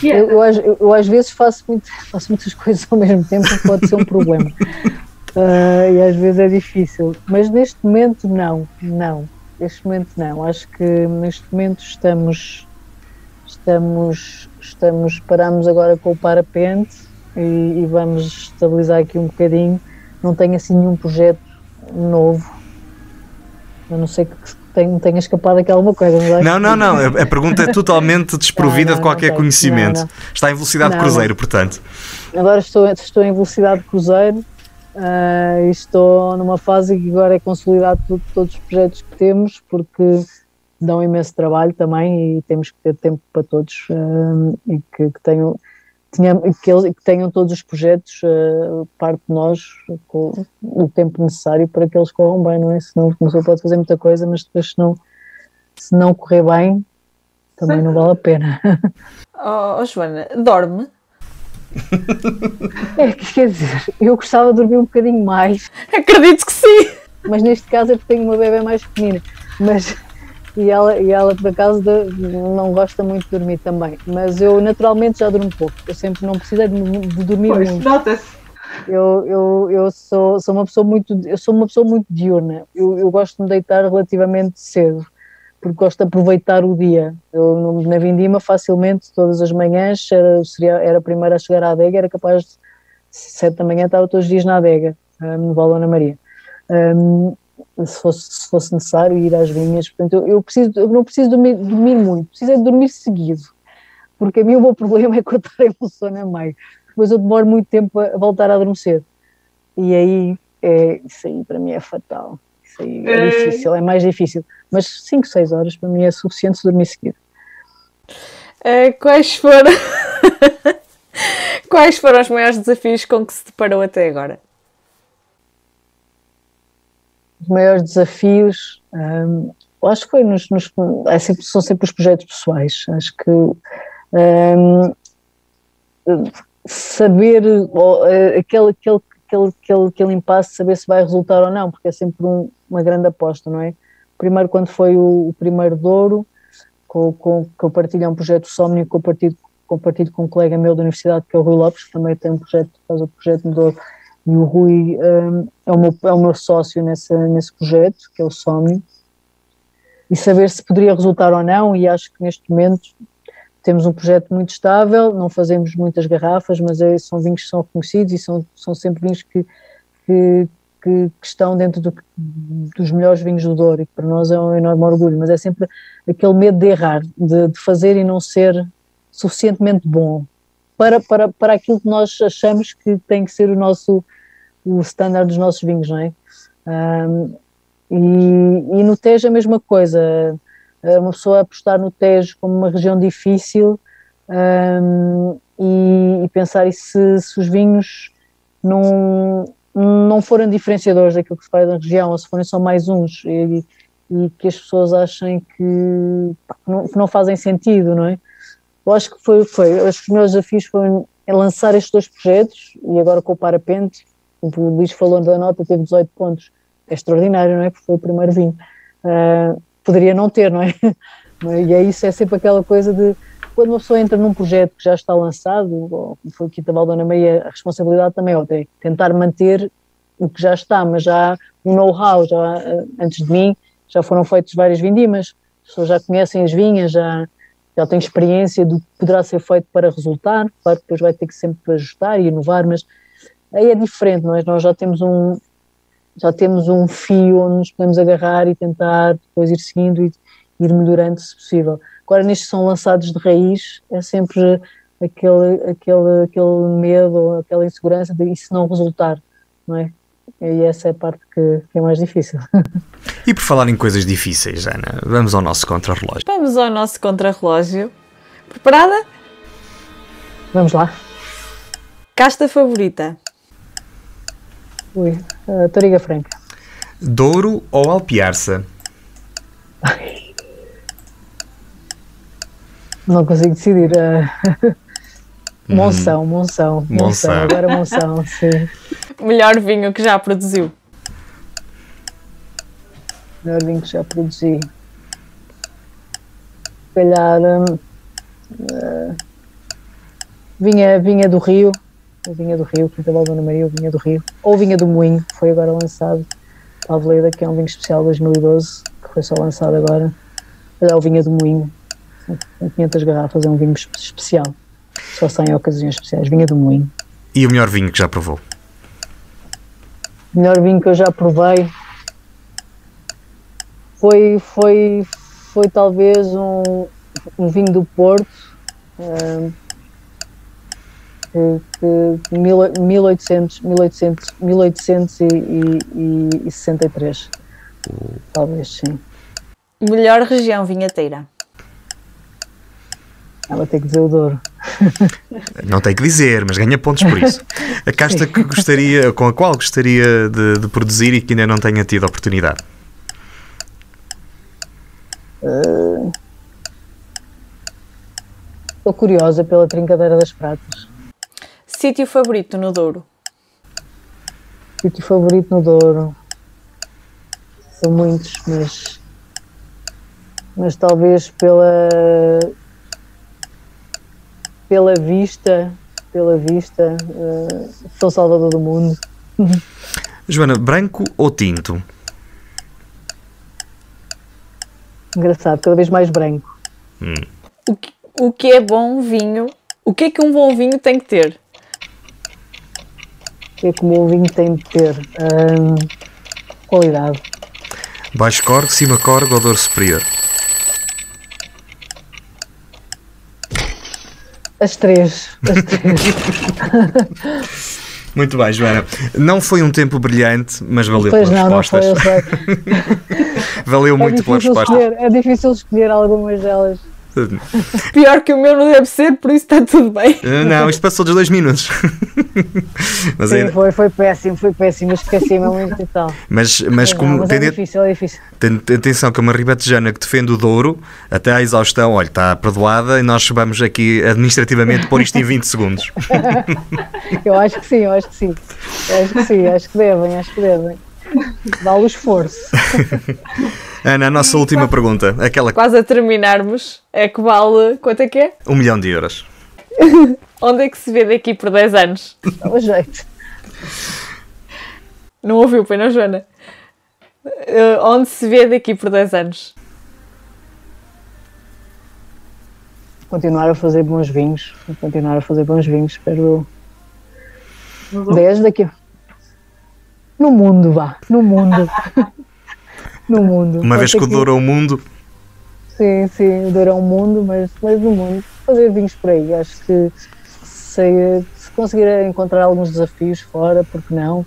C: Eu, eu, eu, eu, às vezes faço, muito, faço muitas coisas ao mesmo tempo, pode ser um problema. Uh, e às vezes é difícil. Mas neste momento, não. Não. Neste momento, não. Acho que neste momento estamos. Estamos estamos, paramos agora com o parapente e, e, vamos estabilizar aqui um bocadinho. Não tenho assim nenhum projeto novo. Eu não sei que tenha, tenha escapado aqui alguma coisa.
A: Não, não, não. A, a pergunta é totalmente desprovida não, não, de qualquer não, conhecimento. Está em velocidade de cruzeiro, portanto.
C: Agora estou, estou em velocidade de cruzeiro uh, e estou numa fase que agora é consolidar todos os projetos que temos, porque dão imenso trabalho também e temos que ter tempo para todos uh, e que, que tenham que, eles, que tenham todos os projetos uh, parte de nós com o tempo necessário para que eles corram bem, não é? Senão uma pessoa pode fazer muita coisa, mas depois se não, se não correr bem também não vale a pena.
B: Oh, oh Joana, dorme?
C: É, quer dizer, eu gostava de dormir um bocadinho mais.
B: Acredito que sim.
C: Mas neste caso é porque tenho uma bebê mais pequenina. Mas e ela, e ela por acaso de, não gosta muito de dormir também. Mas eu naturalmente já durmo pouco. Eu sempre não precisei de, de dormir
D: pois,
C: muito.
D: Nota-se.
C: Eu, eu, eu sou, sou uma pessoa muito eu sou uma pessoa muito diurna. Eu, eu gosto de me deitar relativamente cedo porque gosto de aproveitar o dia. Eu na Vindima facilmente todas as manhãs era, seria, era a primeira a chegar à adega, era capaz de sete da manhã estava todos os dias na adega, um, no Val Maria. Um, se fosse, se fosse necessário ir às vinhas. Portanto, eu, eu, preciso, eu não preciso dormir, dormir muito, preciso é dormir seguido, porque a mim o meu problema é cortar a sono a meio. Depois eu demoro muito tempo a voltar a adormecer. E aí, é, isso aí para mim é fatal. Isso aí é, é difícil, é mais difícil. Mas 5, 6 horas para mim é suficiente se dormir seguido.
B: É, quais foram. quais foram os maiores desafios com que se deparou até agora?
C: Os maiores desafios, um, acho que foi nos, nos é sempre, são sempre os projetos pessoais. Acho que um, saber uh, aquele, aquele, aquele, aquele, aquele impasse, saber se vai resultar ou não, porque é sempre um, uma grande aposta, não é? Primeiro, quando foi o, o primeiro Douro, com, com, que eu partilho um projeto Somni, que eu partilho, compartilho com um colega meu da universidade, que é o Rui Lopes, que também tem um projeto, faz o projeto do Douro, e o Rui um, é, o meu, é o meu sócio nesse, nesse projeto, que é o Somni, e saber se poderia resultar ou não, e acho que neste momento temos um projeto muito estável, não fazemos muitas garrafas, mas é, são vinhos que são reconhecidos e são, são sempre vinhos que, que, que, que estão dentro do, dos melhores vinhos do Douro, e para nós é um enorme orgulho, mas é sempre aquele medo de errar, de, de fazer e não ser suficientemente bom para, para, para aquilo que nós achamos que tem que ser o nosso o standard dos nossos vinhos, não é? Um, e, e, no Tejo a mesma coisa, uma pessoa apostar no Tejo como uma região difícil um, e, e, pensar e se, se, os vinhos não, não forem diferenciadores daquilo que se faz na região, ou se forem só mais uns, e, e que as pessoas achem que, pá, não, que não, fazem sentido, não é? Eu acho que foi, foi acho que os meus desafios foram lançar estes dois projetos e agora com o parapente, o Luís falou da nota, teve 18 pontos, é extraordinário, não é? Porque foi o primeiro vinho. Uh, poderia não ter, não é? E é isso, é sempre aquela coisa de quando uma pessoa entra num projeto que já está lançado, ou foi aqui da Valdona Meia, a responsabilidade também é tentar manter o que já está, mas já o know-how, já ah, antes de mim, já foram feitas várias vindimas, as pessoas já conhecem as vinhas, já, já têm experiência do que poderá ser feito para resultar, claro que depois vai ter que sempre ajustar e inovar, mas aí é diferente, não é? Nós já temos um já temos um fio onde nos podemos agarrar e tentar depois ir seguindo e ir melhorando se possível. Agora nestes são lançados de raiz, é sempre aquele, aquele, aquele medo, aquela insegurança de isso não resultar, não é? E essa é a parte que, que é mais difícil.
A: E por falar em coisas difíceis, Ana, vamos ao nosso contrarrelógio.
B: Vamos ao nosso contrarrelógio. Preparada?
C: Vamos lá.
B: Casta favorita?
C: Ui, uh, Toriga Franca.
A: Douro ou Alpiarça?
C: Não consigo decidir. Uh, Monção, hum. Monção, Monção, agora Monção, sim.
B: Melhor vinho que já produziu?
C: Melhor vinho que já produzi. Se calhar. Uh, vinha, vinha do Rio, vinha do Rio, Quinta Dona Maria, vinha do Rio, ou vinha do Moinho, que foi agora lançado, Alveleda, que é um vinho especial 2012, que foi só lançado agora. É o vinha do Moinho, com 500 garrafas, é um vinho especial, só sai em ocasiões especiais, vinha do Moinho.
A: E o melhor vinho que já provou?
C: O melhor vinho que eu já provei foi, foi, foi talvez um, um vinho do Porto. Um, que, que 1800, 1800, 1863. Talvez, sim.
B: Melhor região vinheteira?
C: Ela tem que dizer o Douro.
A: Não tem que dizer, mas ganha pontos por isso. A casta que gostaria, com a qual gostaria de, de produzir e que ainda não tenha tido oportunidade?
C: Estou uh, curiosa pela Trincadeira das Pratas.
B: Sítio favorito no Douro?
C: Sítio favorito no Douro? São muitos, mas. Mas talvez pela. Pela vista. Pela vista. Uh, São Salvador do Mundo.
A: Joana, branco ou tinto?
C: Engraçado, cada vez mais branco.
B: Hum. O, que, o que é bom vinho? O que é que um bom vinho tem que ter?
C: que é que o meu vinho tem de ter? Um, qualidade.
A: Baixo corgo, cima corgo ou dor superior?
C: As três. As três.
A: Muito bem, Joana. Não foi um tempo brilhante, mas valeu pois pelas não, respostas. Não foi, valeu é muito pela resposta.
C: Escolher, é difícil escolher algumas delas.
B: Pior que o meu não deve ser, por isso está tudo bem.
A: Uh, não, isto passou dos dois minutos.
C: mas Sim, ainda... foi, foi péssimo, foi péssimo, esqueci-me muito e tal.
A: Mas, mas,
C: é,
A: como
C: não, mas é difícil, é difícil.
A: Tem, atenção que uma ribatejana que defende o Douro, até à exaustão, olha, está perdoada e nós vamos aqui administrativamente pôr isto em 20 segundos.
C: eu acho que sim, eu acho que sim. Eu acho que sim, acho que devem, acho que devem. O esforço.
A: Ana, a nossa última pergunta. Aquela...
B: Quase a terminarmos. É que vale. Quanto é que é?
A: Um milhão de euros.
B: Onde é que se vê daqui por 10 anos?
C: Dá jeito.
B: Não ouviu, pois não, Joana? Uh, onde se vê daqui por 10 anos?
C: Continuar a fazer bons vinhos. Continuar a fazer bons vinhos. Espero. 10 daqui. No mundo, vá. No mundo. no mundo.
A: Uma vez que o Douro é o mundo.
C: Sim, sim, o Douro é um mundo, mas, mas no mundo. Fazer vinhos por aí. Acho que se, se conseguir encontrar alguns desafios fora, porque não?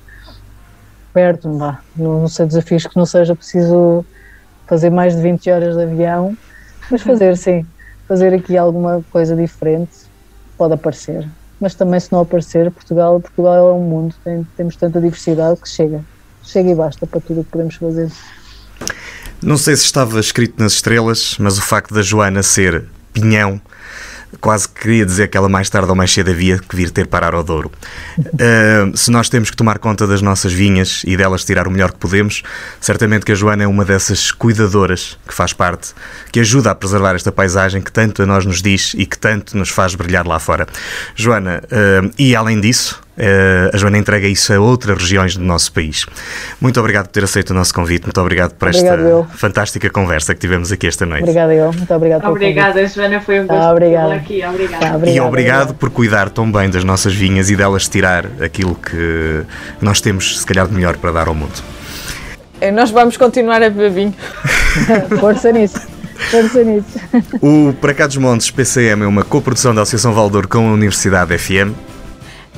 C: Perto, vá. Não, não sei desafios que não seja preciso fazer mais de 20 horas de avião, mas fazer sim. Fazer aqui alguma coisa diferente pode aparecer. Mas também se não aparecer, Portugal, Portugal é um mundo, tem, temos tanta diversidade que chega. Chega e basta para tudo o que podemos fazer.
A: Não sei se estava escrito nas estrelas, mas o facto da Joana ser pinhão quase queria dizer que ela mais tarde ou mais cedo havia que vir ter parar ao Douro. Uh, se nós temos que tomar conta das nossas vinhas e delas tirar o melhor que podemos, certamente que a Joana é uma dessas cuidadoras que faz parte, que ajuda a preservar esta paisagem que tanto a nós nos diz e que tanto nos faz brilhar lá fora. Joana, uh, e além disso, a Joana entrega isso a outras regiões do nosso país. Muito obrigado por ter aceito o nosso convite, muito obrigado por esta obrigado, fantástica conversa que tivemos aqui esta noite.
C: Obrigada, eu. Muito obrigado.
D: Obrigada, Joana, foi um gosto ah, obrigada. aqui. Obrigada.
A: Tá, obrigado, e obrigado por cuidar tão bem das nossas vinhas e delas tirar aquilo que nós temos, se calhar, de melhor para dar ao mundo.
B: Eh, nós vamos continuar a beber vinho.
C: Força nisso. Força nisso.
A: O Para Cá dos Montes PCM é uma coprodução da Associação Valdor com a Universidade FM.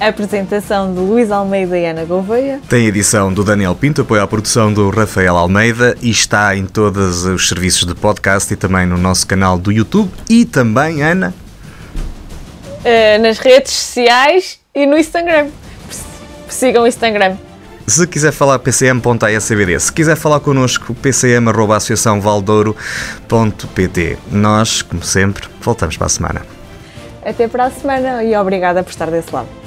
B: Apresentação de Luís Almeida e Ana Gouveia.
A: Tem edição do Daniel Pinto, apoio à produção do Rafael Almeida e está em todos os serviços de podcast e também no nosso canal do YouTube. E também, Ana?
B: Uh, nas redes sociais e no Instagram. Sigam o Instagram.
A: Se quiser falar pcm.ascbd, se quiser falar connosco, pcm.associaçãovaldouro.pt. Nós, como sempre, voltamos para a semana.
B: Até para a semana e obrigada por estar desse lado.